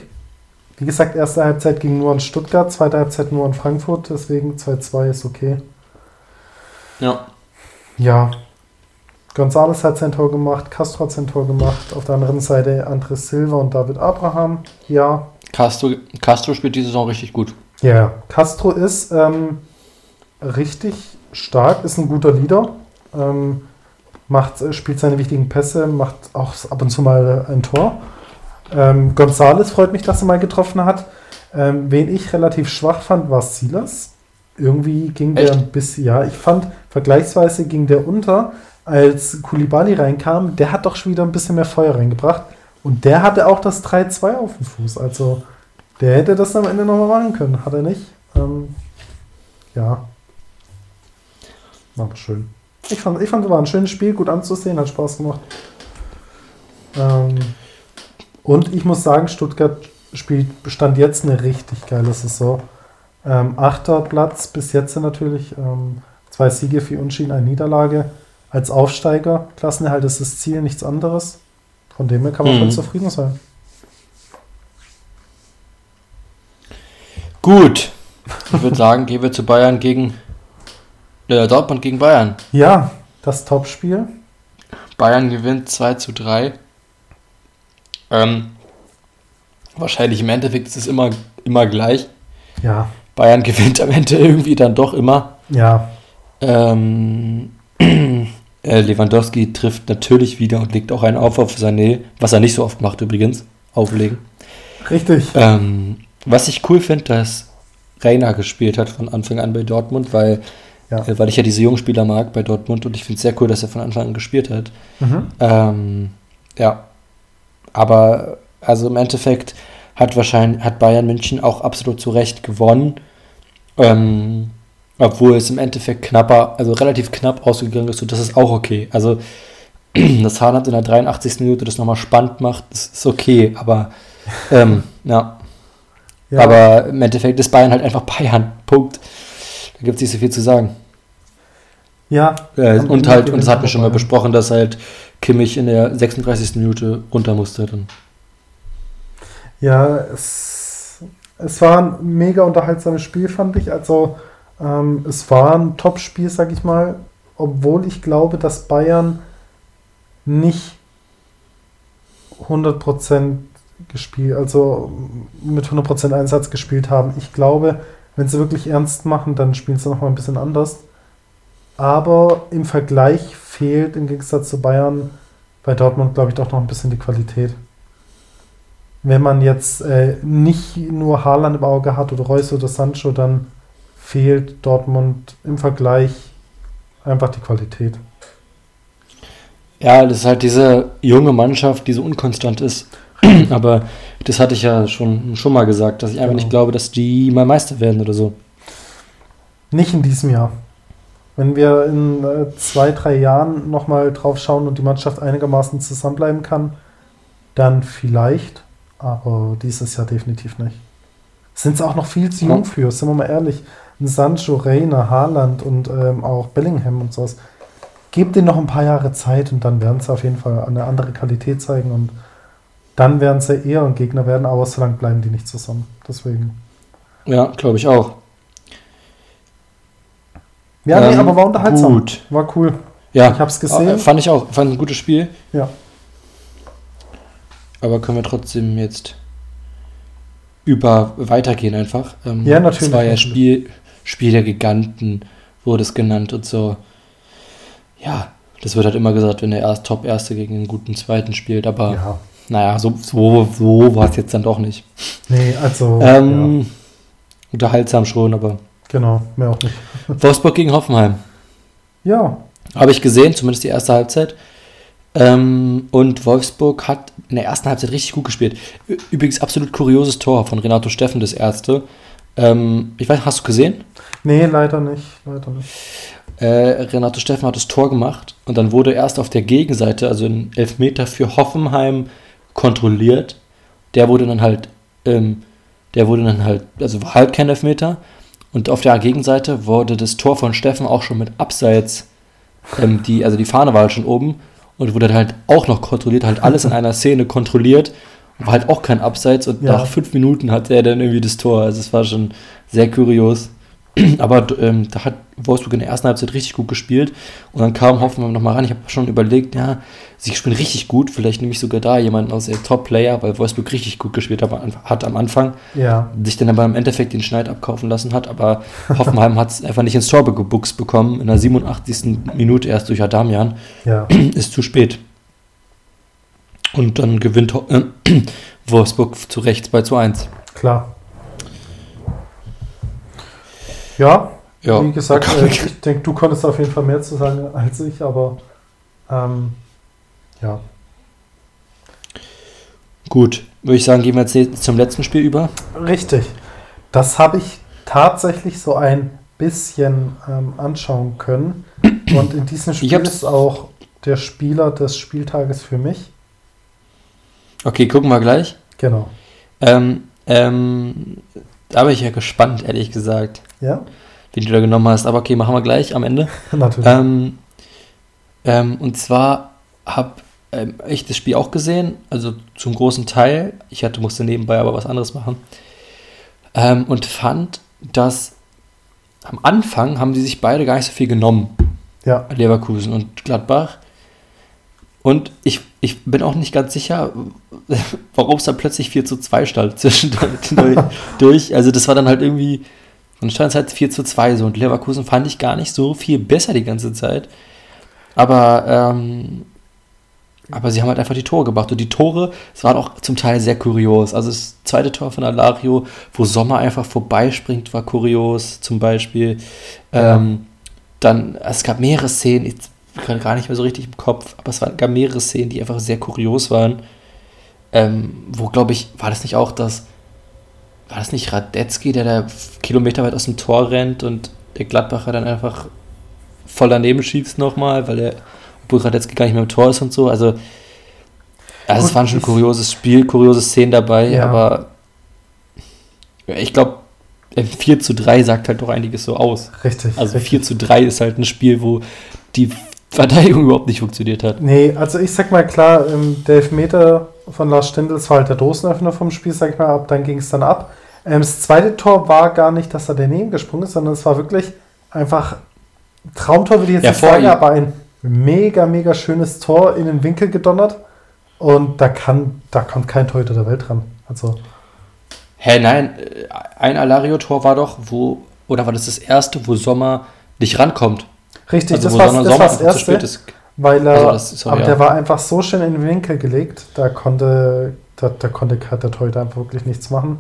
Wie gesagt, erste Halbzeit ging nur an Stuttgart, zweite Halbzeit nur an Frankfurt, deswegen 2-2 ist okay.
Ja.
Ja. Gonzales hat sein Tor gemacht, Castro hat sein Tor gemacht. Auf der anderen Seite Andres Silva und David Abraham. Ja.
Castro, Castro spielt diese Saison richtig gut.
Ja. Castro ist ähm, richtig stark, ist ein guter Leader. Ähm, macht, äh, spielt seine wichtigen Pässe, macht auch ab und zu mal ein Tor. Ähm, Gonzales freut mich, dass er mal getroffen hat. Ähm, wen ich relativ schwach fand, war Silas. Irgendwie ging der
Echt?
ein bisschen, ja, ich fand, vergleichsweise ging der unter, als Kulibali reinkam. Der hat doch schon wieder ein bisschen mehr Feuer reingebracht. Und der hatte auch das 3-2 auf dem Fuß. Also, der hätte das am Ende nochmal machen können. Hat er nicht. Ähm, ja. War schön. Ich fand, ich fand, es war ein schönes Spiel, gut anzusehen, hat Spaß gemacht. Ähm, und ich muss sagen, Stuttgart spielt, stand jetzt eine richtig geile Saison. Ähm, achter Platz bis jetzt natürlich. Ähm, zwei Siege, vier Unschieden, eine Niederlage. Als Aufsteiger, Klassenerhalt ist das Ziel, nichts anderes. Von dem her kann man
Mhm.
voll zufrieden sein.
Gut. Ich würde sagen, gehen wir zu Bayern gegen äh, Dortmund gegen Bayern.
Ja, das Topspiel.
Bayern gewinnt 2 zu 3. Ähm, wahrscheinlich im Endeffekt ist es immer, immer gleich.
Ja,
Bayern gewinnt am Ende irgendwie dann doch immer.
ja,
Ähm, äh, Lewandowski trifft natürlich wieder und legt auch einen auf auf Sané, was er nicht so oft macht übrigens, auflegen.
richtig.
Ähm, was ich cool finde, dass Reiner gespielt hat von Anfang an bei Dortmund, weil,
Ja.
äh, weil ich ja diese jungen Spieler mag bei Dortmund und ich finde es sehr cool, dass er von Anfang an gespielt hat.
Mhm.
Ähm, ja, aber also im Endeffekt hat wahrscheinlich hat Bayern München auch absolut zu Recht gewonnen, ähm, obwohl es im Endeffekt knapper, also relativ knapp ausgegangen ist und das ist auch okay. Also dass Haaland in der 83. Minute das nochmal spannend macht, das ist okay, aber ähm, ja.
Ja,
aber im Endeffekt ist Bayern halt einfach Bayern, Punkt. Da gibt es nicht so viel zu sagen.
Ja, Am
und halt, und das hatten wir schon mal besprochen, dass halt Kimmich in der 36. Minute runter musste. Dann.
Ja, es, es war ein mega unterhaltsames Spiel, fand ich. Also, ähm, es war ein Top-Spiel, sag ich mal, obwohl ich glaube, dass Bayern nicht 100% gespielt, also mit 100% Einsatz gespielt haben. Ich glaube, wenn sie wirklich ernst machen, dann spielen sie nochmal ein bisschen anders. Aber im Vergleich fehlt im Gegensatz zu Bayern bei Dortmund, glaube ich, doch noch ein bisschen die Qualität wenn man jetzt äh, nicht nur Haaland im Auge hat oder Reus oder Sancho, dann fehlt Dortmund im Vergleich einfach die Qualität.
Ja, das ist halt diese junge Mannschaft, die so unkonstant ist. Aber das hatte ich ja schon, schon mal gesagt, dass ich einfach
Genau.
nicht glaube, dass die mal Meister werden oder so.
Nicht in diesem Jahr. Wenn wir in äh, zwei, drei Jahren nochmal drauf schauen und die Mannschaft einigermaßen zusammenbleiben kann, dann vielleicht, aber dieses Jahr definitiv nicht. Sind sie auch noch viel zu jung für, sind wir mal ehrlich. Ein Sancho, Reina, Haaland und ähm, auch Bellingham und sowas. Gebt denen noch ein paar Jahre Zeit und dann werden sie auf jeden Fall eine andere Qualität zeigen und dann werden sie eher ein Gegner werden, aber so lange bleiben die nicht zusammen. Deswegen.
Ja, glaube ich auch.
Ja, nee,
Ähm,
aber war unterhaltsam.
Gut.
War cool.
Ja,
Ich hab's gesehen.
äh, Fand ich auch. Fand ein gutes Spiel.
Ja.
Aber können wir trotzdem jetzt über weitergehen einfach. Ähm,
Ja, natürlich.
Es war ja Spiel, Spiel der Giganten, wurde es genannt und so. Ja, das wird halt immer gesagt, wenn der erst Top-Erste gegen einen guten Zweiten spielt. Aber
Ja.
naja, so, so, so war es jetzt dann doch nicht.
Nee, also.
ähm, Unterhaltsam schon, aber
ja, genau, mehr auch nicht.
Wolfsburg gegen Hoffenheim.
Ja,
Habe ich gesehen, zumindest die erste Halbzeit. Ähm, und Wolfsburg hat in der ersten Halbzeit richtig gut gespielt. Übrigens absolut kurioses Tor von Renato Steffen, das erste. Ähm, ich weiß, hast du gesehen?
nee, leider nicht. Leider nicht.
Äh, Renato Steffen hat das Tor gemacht und dann wurde erst auf der Gegenseite, also ein Elfmeter für Hoffenheim kontrolliert. Der wurde dann halt, ähm, der wurde dann halt, also war halt kein Elfmeter. Und auf der Gegenseite wurde das Tor von Steffen auch schon mit Abseits, ähm, die, also die Fahne war halt schon oben und wurde halt auch noch kontrolliert, halt alles in einer Szene kontrolliert. War halt auch kein Abseits und
Ja.
nach fünf Minuten hatte er dann irgendwie das Tor. Also es war schon sehr kurios. Aber ähm, da hat Wolfsburg in der ersten Halbzeit richtig gut gespielt und dann kam Hoffenheim nochmal ran. Ich habe schon überlegt, ja, sie spielen richtig gut, vielleicht nehme ich sogar da jemanden aus der Top-Player, weil Wolfsburg richtig gut gespielt hat, hat am Anfang,
Ja.
sich dann aber im Endeffekt den Schneid abkaufen lassen hat, aber Hoffenheim hat es einfach nicht ins Tor gebuchst bekommen, in der 87. Minute erst durch Adamian,
Ja.
ist zu spät. Und dann gewinnt Ho- äh, Wolfsburg zu Recht 2 zu 1.
Klar. Ja,
Ja,
wie gesagt, äh, ich denke, du konntest auf jeden Fall mehr zu sagen als ich, aber ähm, ja.
Gut, würde ich sagen, gehen wir jetzt zum letzten Spiel über.
Richtig. Das habe ich tatsächlich so ein bisschen ähm, anschauen können. Und in diesem Spiel ist auch der Spieler des Spieltages für mich.
Okay, gucken wir gleich.
Genau.
Ähm, ähm, da bin ich ja gespannt, ehrlich gesagt,
Ja,
wen du da genommen hast. Aber okay, machen wir gleich am Ende.
natürlich.
Ähm, ähm, und zwar habe ähm, ich das Spiel auch gesehen, also zum großen Teil. Ich hatte, musste nebenbei aber was anderes machen. Ähm, und fand, dass am Anfang haben die sich beide gar nicht so viel genommen.
ja,
Leverkusen und Gladbach. Und ich, ich bin auch nicht ganz sicher, warum es dann plötzlich 4 zu 2 stand zwischendurch. durch. Also das war dann halt irgendwie, dann stand es halt 4 zu 2 so. Und Leverkusen fand ich gar nicht so viel besser die ganze Zeit. Aber, ähm, aber sie haben halt einfach die Tore gemacht. Und die Tore, es waren auch zum Teil sehr kurios. Also das zweite Tor von Alario, wo Sommer einfach vorbeispringt, war kurios zum Beispiel.
Ja.
Ähm, dann, es gab mehrere Szenen, ich kann gar nicht mehr so richtig im Kopf, aber es waren, gab mehrere Szenen, die einfach sehr kurios waren. Ähm, wo, glaube ich, war das nicht auch das, war das nicht Radetzky, der da kilometerweit aus dem Tor rennt und der Gladbacher dann einfach voll daneben schießt nochmal, weil der, obwohl Radetzky gar nicht mehr im Tor ist und so. Also, also es war schon ein kurioses Spiel, kuriose Szenen dabei,
Ja.
aber ich glaube, 4 zu 3 sagt halt doch einiges so aus.
richtig.
Also
richtig.
4 zu 3 ist halt ein Spiel, wo die Verteidigung überhaupt nicht funktioniert hat.
Nee, also ich sag mal klar, der Elfmeter von Lars Stindl das war halt der Dosenöffner vom Spiel, sag ich mal, ab dann ging es dann ab. Ähm, das zweite Tor war gar nicht, dass er daneben gesprungen ist, sondern es war wirklich einfach Traumtor, würde ich jetzt
Ja,
nicht sagen,
ihm.
aber ein mega, mega schönes Tor in den Winkel gedonnert. Und da kann, da kommt kein Torhüter der Welt dran. Also,
Hä, nein, äh, ein Alario-Tor war doch, wo, oder war das das erste, wo Sommer nicht rankommt?
richtig,
Also
das war
Sommer,
das,
Sommer zu spät
erste,
ist.
Weil er,
Also das- sorry,
aber
ja.
der war einfach so schön in den Winkel gelegt, da konnte, da, da konnte der Torhüter einfach wirklich nichts machen.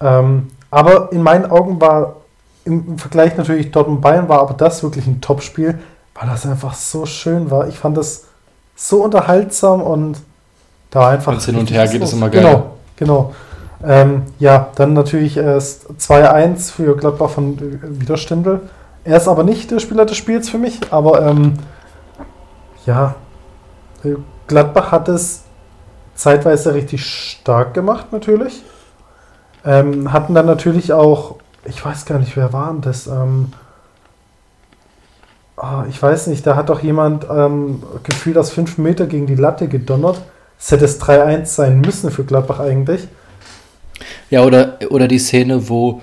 Ähm, aber in meinen Augen war im, Vergleich natürlich Dortmund-Bayern war aber das wirklich ein Topspiel, weil das einfach so schön war. Ich fand das so unterhaltsam und da war einfach.
Wenn's hin und her geht, ist
los.
immer geil.
Genau, genau. Ähm, ja, dann natürlich erst 2-1 für Gladbach von äh, wieder Stindl. Er ist aber nicht der Spieler des Spiels für mich, aber ähm, ja, äh, Gladbach hat es zeitweise richtig stark gemacht, natürlich. Ähm, hatten dann natürlich auch, ich weiß gar nicht, wer war denn das? Ähm, ah, ich weiß nicht, da hat doch jemand ähm, gefühlt aus 5 Meter gegen die Latte gedonnert. Es hätte es 3-1 sein müssen für Gladbach eigentlich.
Ja, oder, oder die Szene, wo,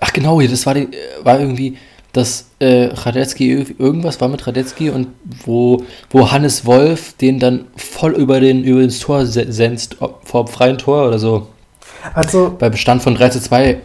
ach genau, das war, die, war irgendwie, dass äh, Radetzky, irg- irgendwas war mit Radetzky und wo, wo Hannes Wolf den dann voll über, den, über ins Tor se- senzt, ob, vor dem freien Tor oder so.
Also,
Bei Bestand von 3 zu 2,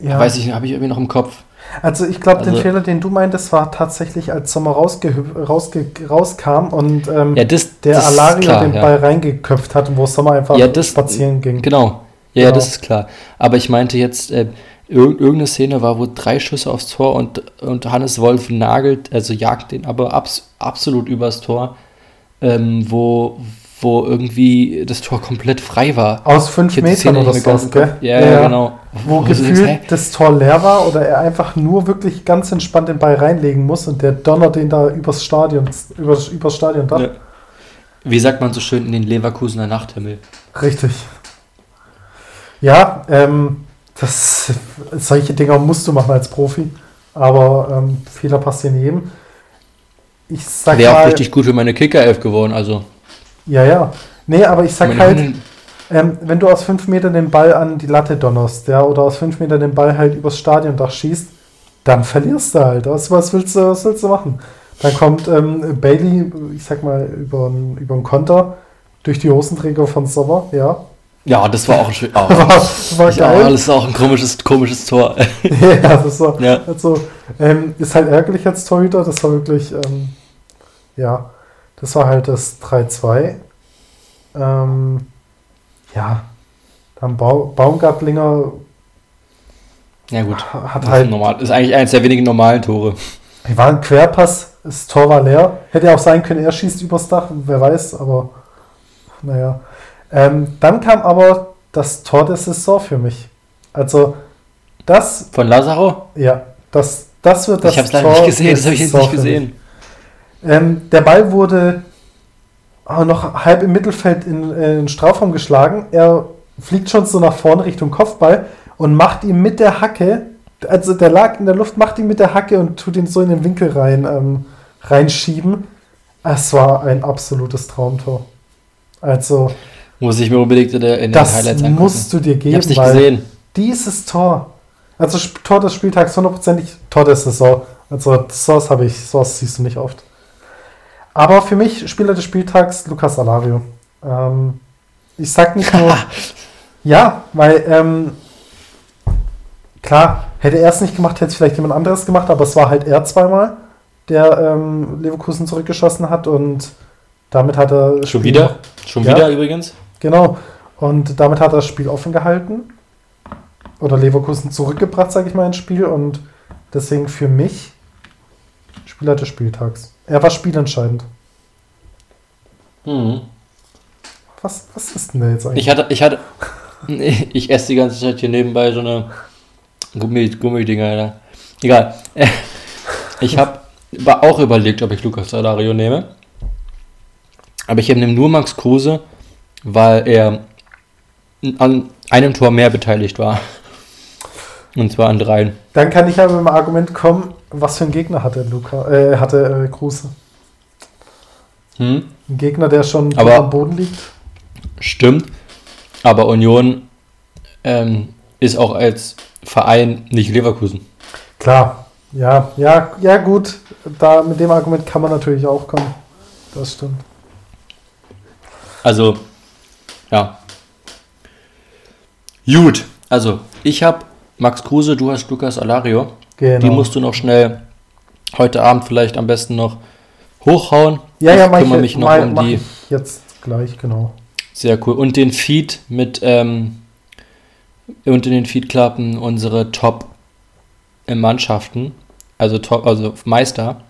ja.
weiß ich, habe ich irgendwie noch im Kopf.
Also ich glaube, den
Also-
Fehler, den du meintest, war tatsächlich, als Sommer rausge rausge rauskam und ähm,
Ja, das,
der
das
Alario
klar,
den
ja.
Ball reingeköpft hat, wo Sommer einfach
Ja, das-
spazieren ging.
Genau. Ja, ja,
Genau.
das ist klar. Aber ich meinte jetzt, äh, irgendeine Szene war, wo drei Schüsse aufs Tor und, und Hannes Wolf nagelt, also jagt den aber abs absolut übers Tor, ähm, wo, wo irgendwie das Tor komplett frei war.
Aus fünf Metern oder so, gell?
Ja, ja, genau.
Wo
denkst, hä?
gefühlt das Tor leer war oder er einfach nur wirklich ganz entspannt den Ball reinlegen muss und der donnert den da übers Stadion, übers, übers Stadion da.
Ja. Wie sagt man so schön in den Leverkusener Nachthimmel?
Richtig. Ja, ähm, das, solche Dinger musst du machen als Profi, aber ähm, Fehler passieren jedem. Ich sag
Wäre auch richtig gut für meine Kicker-Elf geworden, also.
ja, ja. Nee, aber ich sag halt, ähm, wenn du aus fünf Metern den Ball an die Latte donnerst, ja, oder aus fünf Metern den Ball halt übers Stadiondach schießt, dann verlierst du halt. Was, was, willst, du, was willst du machen? Dann kommt ähm, Bailey, ich sag mal, über einen Konter durch die Hosenträger von Sommer, ja.
Ja, das war auch ein schön. Oh.
war, war geil.
Ja, das ist auch ein komisches, komisches Tor.
ja, das war,
Ja.
also, ähm, ist halt ärgerlich als Torhüter, das war wirklich, ähm, ja, das war halt das 3-2. Ähm, ja, dann Bau, Baumgartlinger
Ja, gut.
hat
Das ist,
halt,
normal. ist eigentlich eines der wenigen normalen Tore.
war ein Querpass, das Tor war leer. Hätte ja auch sein können, er schießt übers Dach, wer weiß, aber naja. Ähm, dann kam aber das Tor der Saison für mich. Also, das,
Von Lazaro?
ja, das, das wird das
ich habe es leider nicht gesehen, das habe ich jetzt nicht gesehen.
Ähm, der Ball wurde auch noch halb im Mittelfeld in, in den Strafraum geschlagen. Er fliegt schon so nach vorne Richtung Kopfball und macht ihn mit der Hacke, also der lag in der Luft, macht ihn mit der Hacke und tut ihn so in den Winkel rein, ähm, reinschieben. Es war ein absolutes Traumtor. Also,
Muss ich mir unbedingt in, der, in den
das
Highlights angucken.
musst du dir
ich
geben,
habe es nicht gesehen.
dieses Tor, also Tor des Spieltags hundertprozentig, Tor der Saison. Also sowas habe ich, sowas siehst du nicht oft. Aber für mich Spieler des Spieltags Lukas Alario. Ähm, ich sag nicht nur, ja, weil ähm, klar, hätte er es nicht gemacht, hätte es vielleicht jemand anderes gemacht, aber es war halt er zweimal, der ähm, Leverkusen zurückgeschossen hat und damit hat er das
Schon
Spiel
wieder? Schon
Ja.
wieder übrigens?
Genau. Und damit hat er das Spiel offen gehalten. Oder Leverkusen zurückgebracht, sage ich mal, ins Spiel. Und deswegen für mich Spieler des Spieltags. Er war spielentscheidend.
Mhm.
Was, was ist denn da jetzt eigentlich?
Ich hatte, ich hatte, ich esse die ganze Zeit hier nebenbei so eine Gummi, Gummidinger, Alter. Egal. Ich habe auch überlegt, ob ich Lukas Salario nehme. Aber ich nehme nur Max Kruse, weil er an einem Tor mehr beteiligt war. Und zwar an dreien.
Dann kann ich aber mit dem Argument kommen, was für ein Gegner hatte Luca, äh, hatte äh, Kruse.
Hm?
Ein Gegner, der schon
Aber-
am Boden liegt.
Stimmt. Aber Union ähm, ist auch als Verein nicht Leverkusen.
Klar. Ja, ja, ja, gut. Da, mit dem Argument kann man natürlich auch kommen. Das stimmt.
Also, ja. Gut, also ich habe Max Kruse, du hast Lukas Alario.
Genau.
Die musst du noch schnell heute Abend vielleicht am besten noch hochhauen.
ja, ja,
ich
mach
kümmere
ich,
mich noch
mach,
um die.
jetzt gleich, genau.
Sehr cool. Und den Feed mit, ähm, und in den Feedklappen unsere Top-Mannschaften, also Top, also Meister.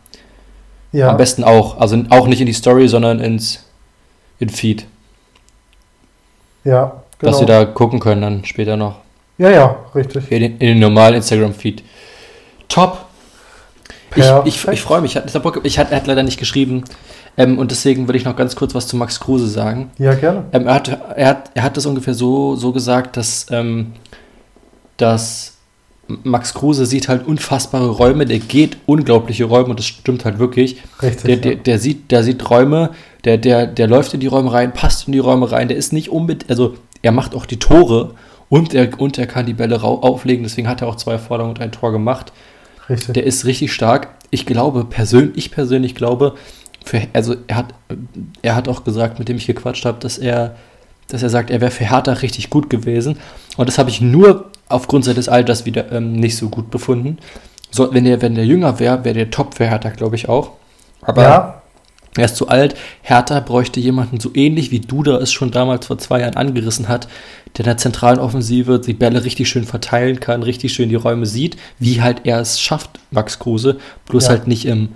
Ja,
Am besten auch. Also auch nicht in die Story, sondern ins in Feed.
Ja, genau.
Dass wir da gucken können dann später noch.
ja, ja, richtig.
In den, in den normalen Instagram-Feed. Top. Ich, ich, ich freue mich. Ich, Bock- ich hat, er hat leider nicht geschrieben. Ähm, und deswegen würde ich noch ganz kurz was zu Max Kruse sagen.
Ja, gerne.
Ähm, er, hat, er, hat, er hat das ungefähr so, so gesagt, dass, ähm, dass Max Kruse sieht halt unfassbare Räume, der geht unglaubliche Räume und das stimmt halt wirklich.
Richtig.
Der, der, der, sieht, der sieht Räume, der, der, der läuft in die Räume rein, passt in die Räume rein, der ist nicht unbedingt, also er macht auch die Tore und er, und er kann die Bälle rau- auflegen, deswegen hat er auch zwei Vorlagen und ein Tor gemacht.
richtig.
Der ist richtig stark. Ich glaube, persönlich, ich persönlich glaube, für, also er hat, er hat auch gesagt, mit dem ich gequatscht habe, dass er, dass er sagt, er wäre für Hertha richtig gut gewesen. Und das habe ich nur aufgrund seines Alters wieder ähm, nicht so gut befunden. So, wenn der, wenn der jünger wäre, wäre der top für Hertha, glaube ich auch. Aber
ja,
er ist zu alt. Hertha bräuchte jemanden so ähnlich wie Duda es schon damals vor zwei Jahren angerissen hat, der in der zentralen Offensive die Bälle richtig schön verteilen kann, richtig schön die Räume sieht, wie halt er es schafft, Max Kruse. Bloß
Ja.
halt nicht im,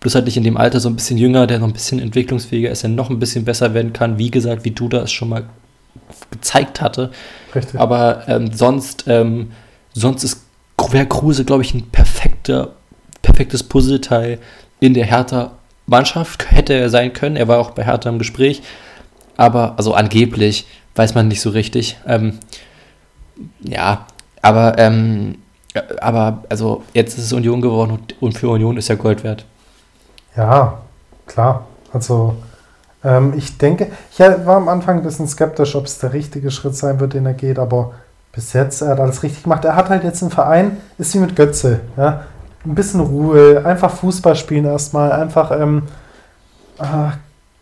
bloß halt nicht in dem Alter so ein bisschen jünger, der noch ein bisschen entwicklungsfähiger ist, der noch ein bisschen besser werden kann, wie gesagt, wie Duda es schon mal gezeigt hatte.
richtig.
Aber ähm, sonst, ähm, sonst ist wäre Kruse, glaube ich, ein perfekter, perfektes Puzzleteil in der Hertha-Mannschaft. Hätte er sein können. Er war auch bei Hertha im Gespräch. Aber, also angeblich, weiß man nicht so richtig. Ähm, ja, aber, ähm, äh, aber, also jetzt ist es Union geworden und, für Union ist er Gold wert.
Ja, klar. Also, ähm, ich denke, ich war am Anfang ein bisschen skeptisch, ob es der richtige Schritt sein wird, den er geht, aber bis jetzt, er hat alles richtig gemacht. Er hat halt jetzt einen Verein, ist wie mit Götze. Ja? Ein bisschen Ruhe, einfach Fußball spielen erstmal, einfach, ähm, äh,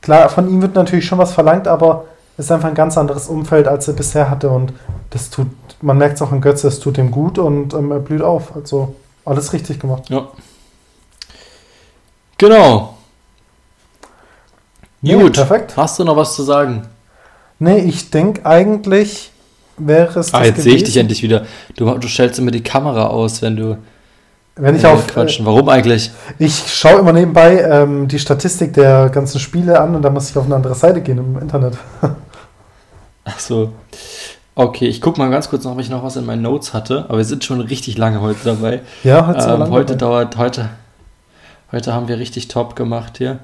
klar, von ihm wird natürlich schon was verlangt, aber es ist einfach ein ganz anderes Umfeld, als er bisher hatte und das tut, man merkt es auch an Götze, es tut ihm gut und ähm, er blüht auf. Also alles richtig gemacht.
Ja. Genau.
Ja,
Gut.
perfekt.
Hast du noch was zu sagen?
Nee, ich denke eigentlich wäre es
Ah, jetzt sehe ich dich endlich wieder. Du, du stellst immer die Kamera aus, wenn du
Wenn ich auf,
quatschen. Warum eigentlich?
Ich schaue immer nebenbei ähm, die Statistik der ganzen Spiele an und dann muss ich auf eine andere Seite gehen im Internet.
Ach so. Okay, ich gucke mal ganz kurz noch, ob ich noch was in meinen Notes hatte. Aber wir sind schon richtig lange heute dabei.
Ja, hat
Ähm, heute dauert, heute, heute haben wir richtig top gemacht hier.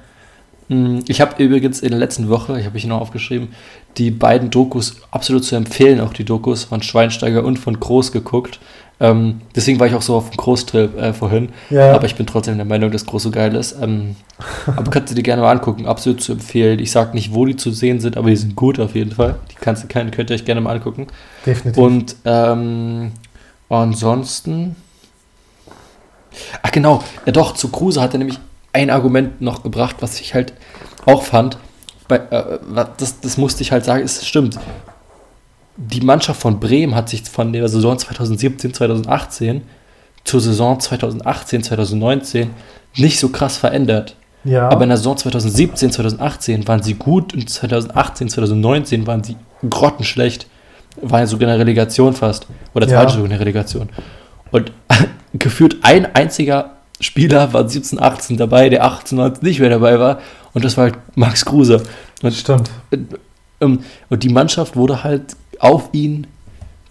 Mm, Ich habe übrigens in der letzten Woche, ich habe ich noch aufgeschrieben, die beiden Dokus absolut zu empfehlen, auch die Dokus von Schweinsteiger und von Groß geguckt. Ähm, deswegen war ich auch so auf dem Großtrip äh, vorhin.
Ja,
Aber ich bin trotzdem der Meinung, dass Groß so geil ist. Ähm, aber kannst du dir gerne mal angucken, absolut zu empfehlen. Ich sage nicht, wo die zu sehen sind, aber die sind gut auf jeden Fall. Die kannst, du- könnt könnt ihr euch gerne mal angucken.
definitiv.
Und ähm, ansonsten. Ach genau, ja doch, zu Kruse hat er nämlich ein Argument noch gebracht, was ich halt auch fand. Bei, äh, das, das musste ich halt sagen, es stimmt. Die Mannschaft von Bremen hat sich von der Saison 2017, 2018 zur Saison 2018, 2019 nicht so krass verändert.
ja,
Aber in der Saison 2017, 2018 waren sie gut und 2018, 2019 waren sie grottenschlecht. Waren ja sogar in der Relegation fast. Oder
Ja.
zweite sogar in der Relegation. Und gefühlt ein einziger Spieler war 17, 18 dabei, der 18, 19 nicht mehr dabei war. Und das war halt Max Kruse. Und,
stimmt.
ähm, und die Mannschaft wurde halt auf ihn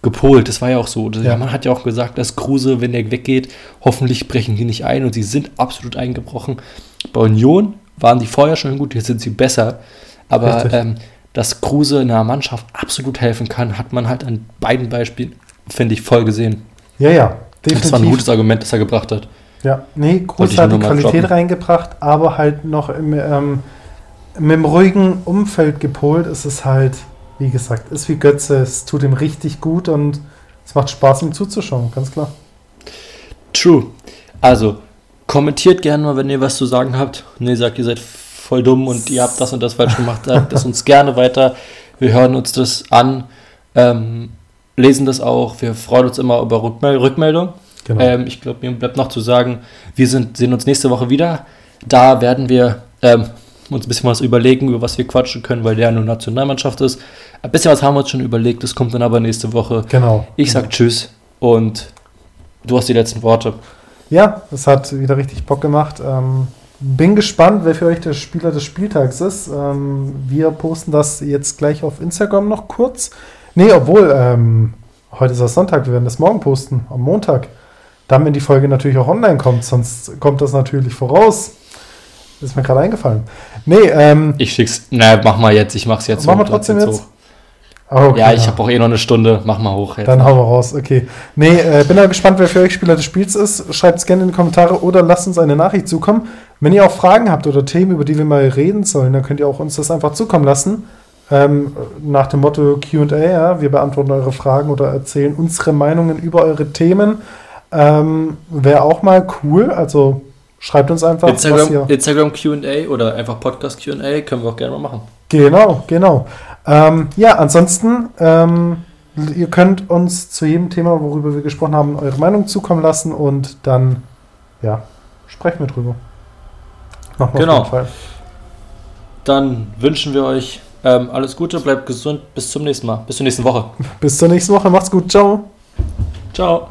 gepolt. Das war ja auch so. Das-
Ja.
Man hat ja auch gesagt, dass Kruse, wenn der weggeht, hoffentlich brechen die nicht ein. Und sie sind absolut eingebrochen. Bei Union waren die vorher schon gut, jetzt sind sie besser. Aber ähm, dass Kruse in einer Mannschaft absolut helfen kann, hat man halt an beiden Beispielen, finde ich, voll gesehen.
Ja, ja,
Und Das war ein
definitiv.
gutes Argument, das er gebracht hat.
Ja, nee,
ich
hat die Qualität
droppen.
reingebracht, aber halt noch im, ähm, mit einem ruhigen Umfeld gepolt ist es halt, wie gesagt, ist wie Götze, es tut ihm richtig gut und es macht Spaß, ihm zuzuschauen, ganz klar.
True. Also, kommentiert gerne mal, wenn ihr was zu sagen habt. Ihr sagt, ihr seid voll dumm und ihr habt das und das falsch gemacht. Sagt das uns gerne weiter. Wir hören uns das an, ähm, lesen das auch. Wir freuen uns immer über Rückmel Rückmeldung.
Genau.
Ähm, ich glaube, mir bleibt noch zu sagen, wir sind, sehen uns nächste Woche wieder. Da werden wir ähm, uns ein bisschen was überlegen, über was wir quatschen können, weil der nur Nationalmannschaft ist. Ein bisschen was haben wir uns schon überlegt, das kommt dann aber nächste Woche.
genau.
Ich sag Tschüss und du hast die letzten Worte.
Ja, es hat wieder richtig Bock gemacht. Ähm, bin gespannt, wer für euch der Spieler des Spieltags ist. Ähm, wir posten das jetzt gleich auf Instagram noch kurz. Nee, obwohl, ähm, heute ist das Sonntag, wir werden das morgen posten, am Montag. Dann, wenn die Folge natürlich auch online kommt, sonst kommt das natürlich voraus. Ist mir gerade eingefallen. Nee, ähm,
Ich schick's. Na, mach mal jetzt. Ich mach's jetzt.
Machen wir
hoch,
trotzdem jetzt?
hoch.
ah, okay,
ja, ich habe auch eh noch eine Stunde. Mach mal hoch. Jetzt.
Dann hauen wir raus, okay. Nee, äh, bin aber gespannt, wer für euch Spieler des Spiels ist. Schreibt es gerne in die Kommentare oder lasst uns eine Nachricht zukommen. Wenn ihr auch Fragen habt oder Themen, über die wir mal reden sollen, dann könnt ihr auch uns das einfach zukommen lassen. Ähm, nach dem Motto QA, ja, wir beantworten eure Fragen oder erzählen unsere Meinungen über eure Themen. Ähm, Wäre auch mal cool. Also schreibt uns einfach.
Instagram, Instagram QA oder einfach Podcast QA können wir auch gerne mal machen.
Genau, genau. Ähm, ja, ansonsten, ähm, ihr könnt uns zu jedem Thema, worüber wir gesprochen haben, eure Meinung zukommen lassen und dann, ja, sprechen wir drüber. Machen wir
Genau.
auf jeden Fall.
Dann wünschen wir euch ähm, alles Gute, bleibt gesund, bis zum nächsten Mal, bis zur nächsten Woche.
Bis zur nächsten Woche, macht's gut, ciao.
Ciao.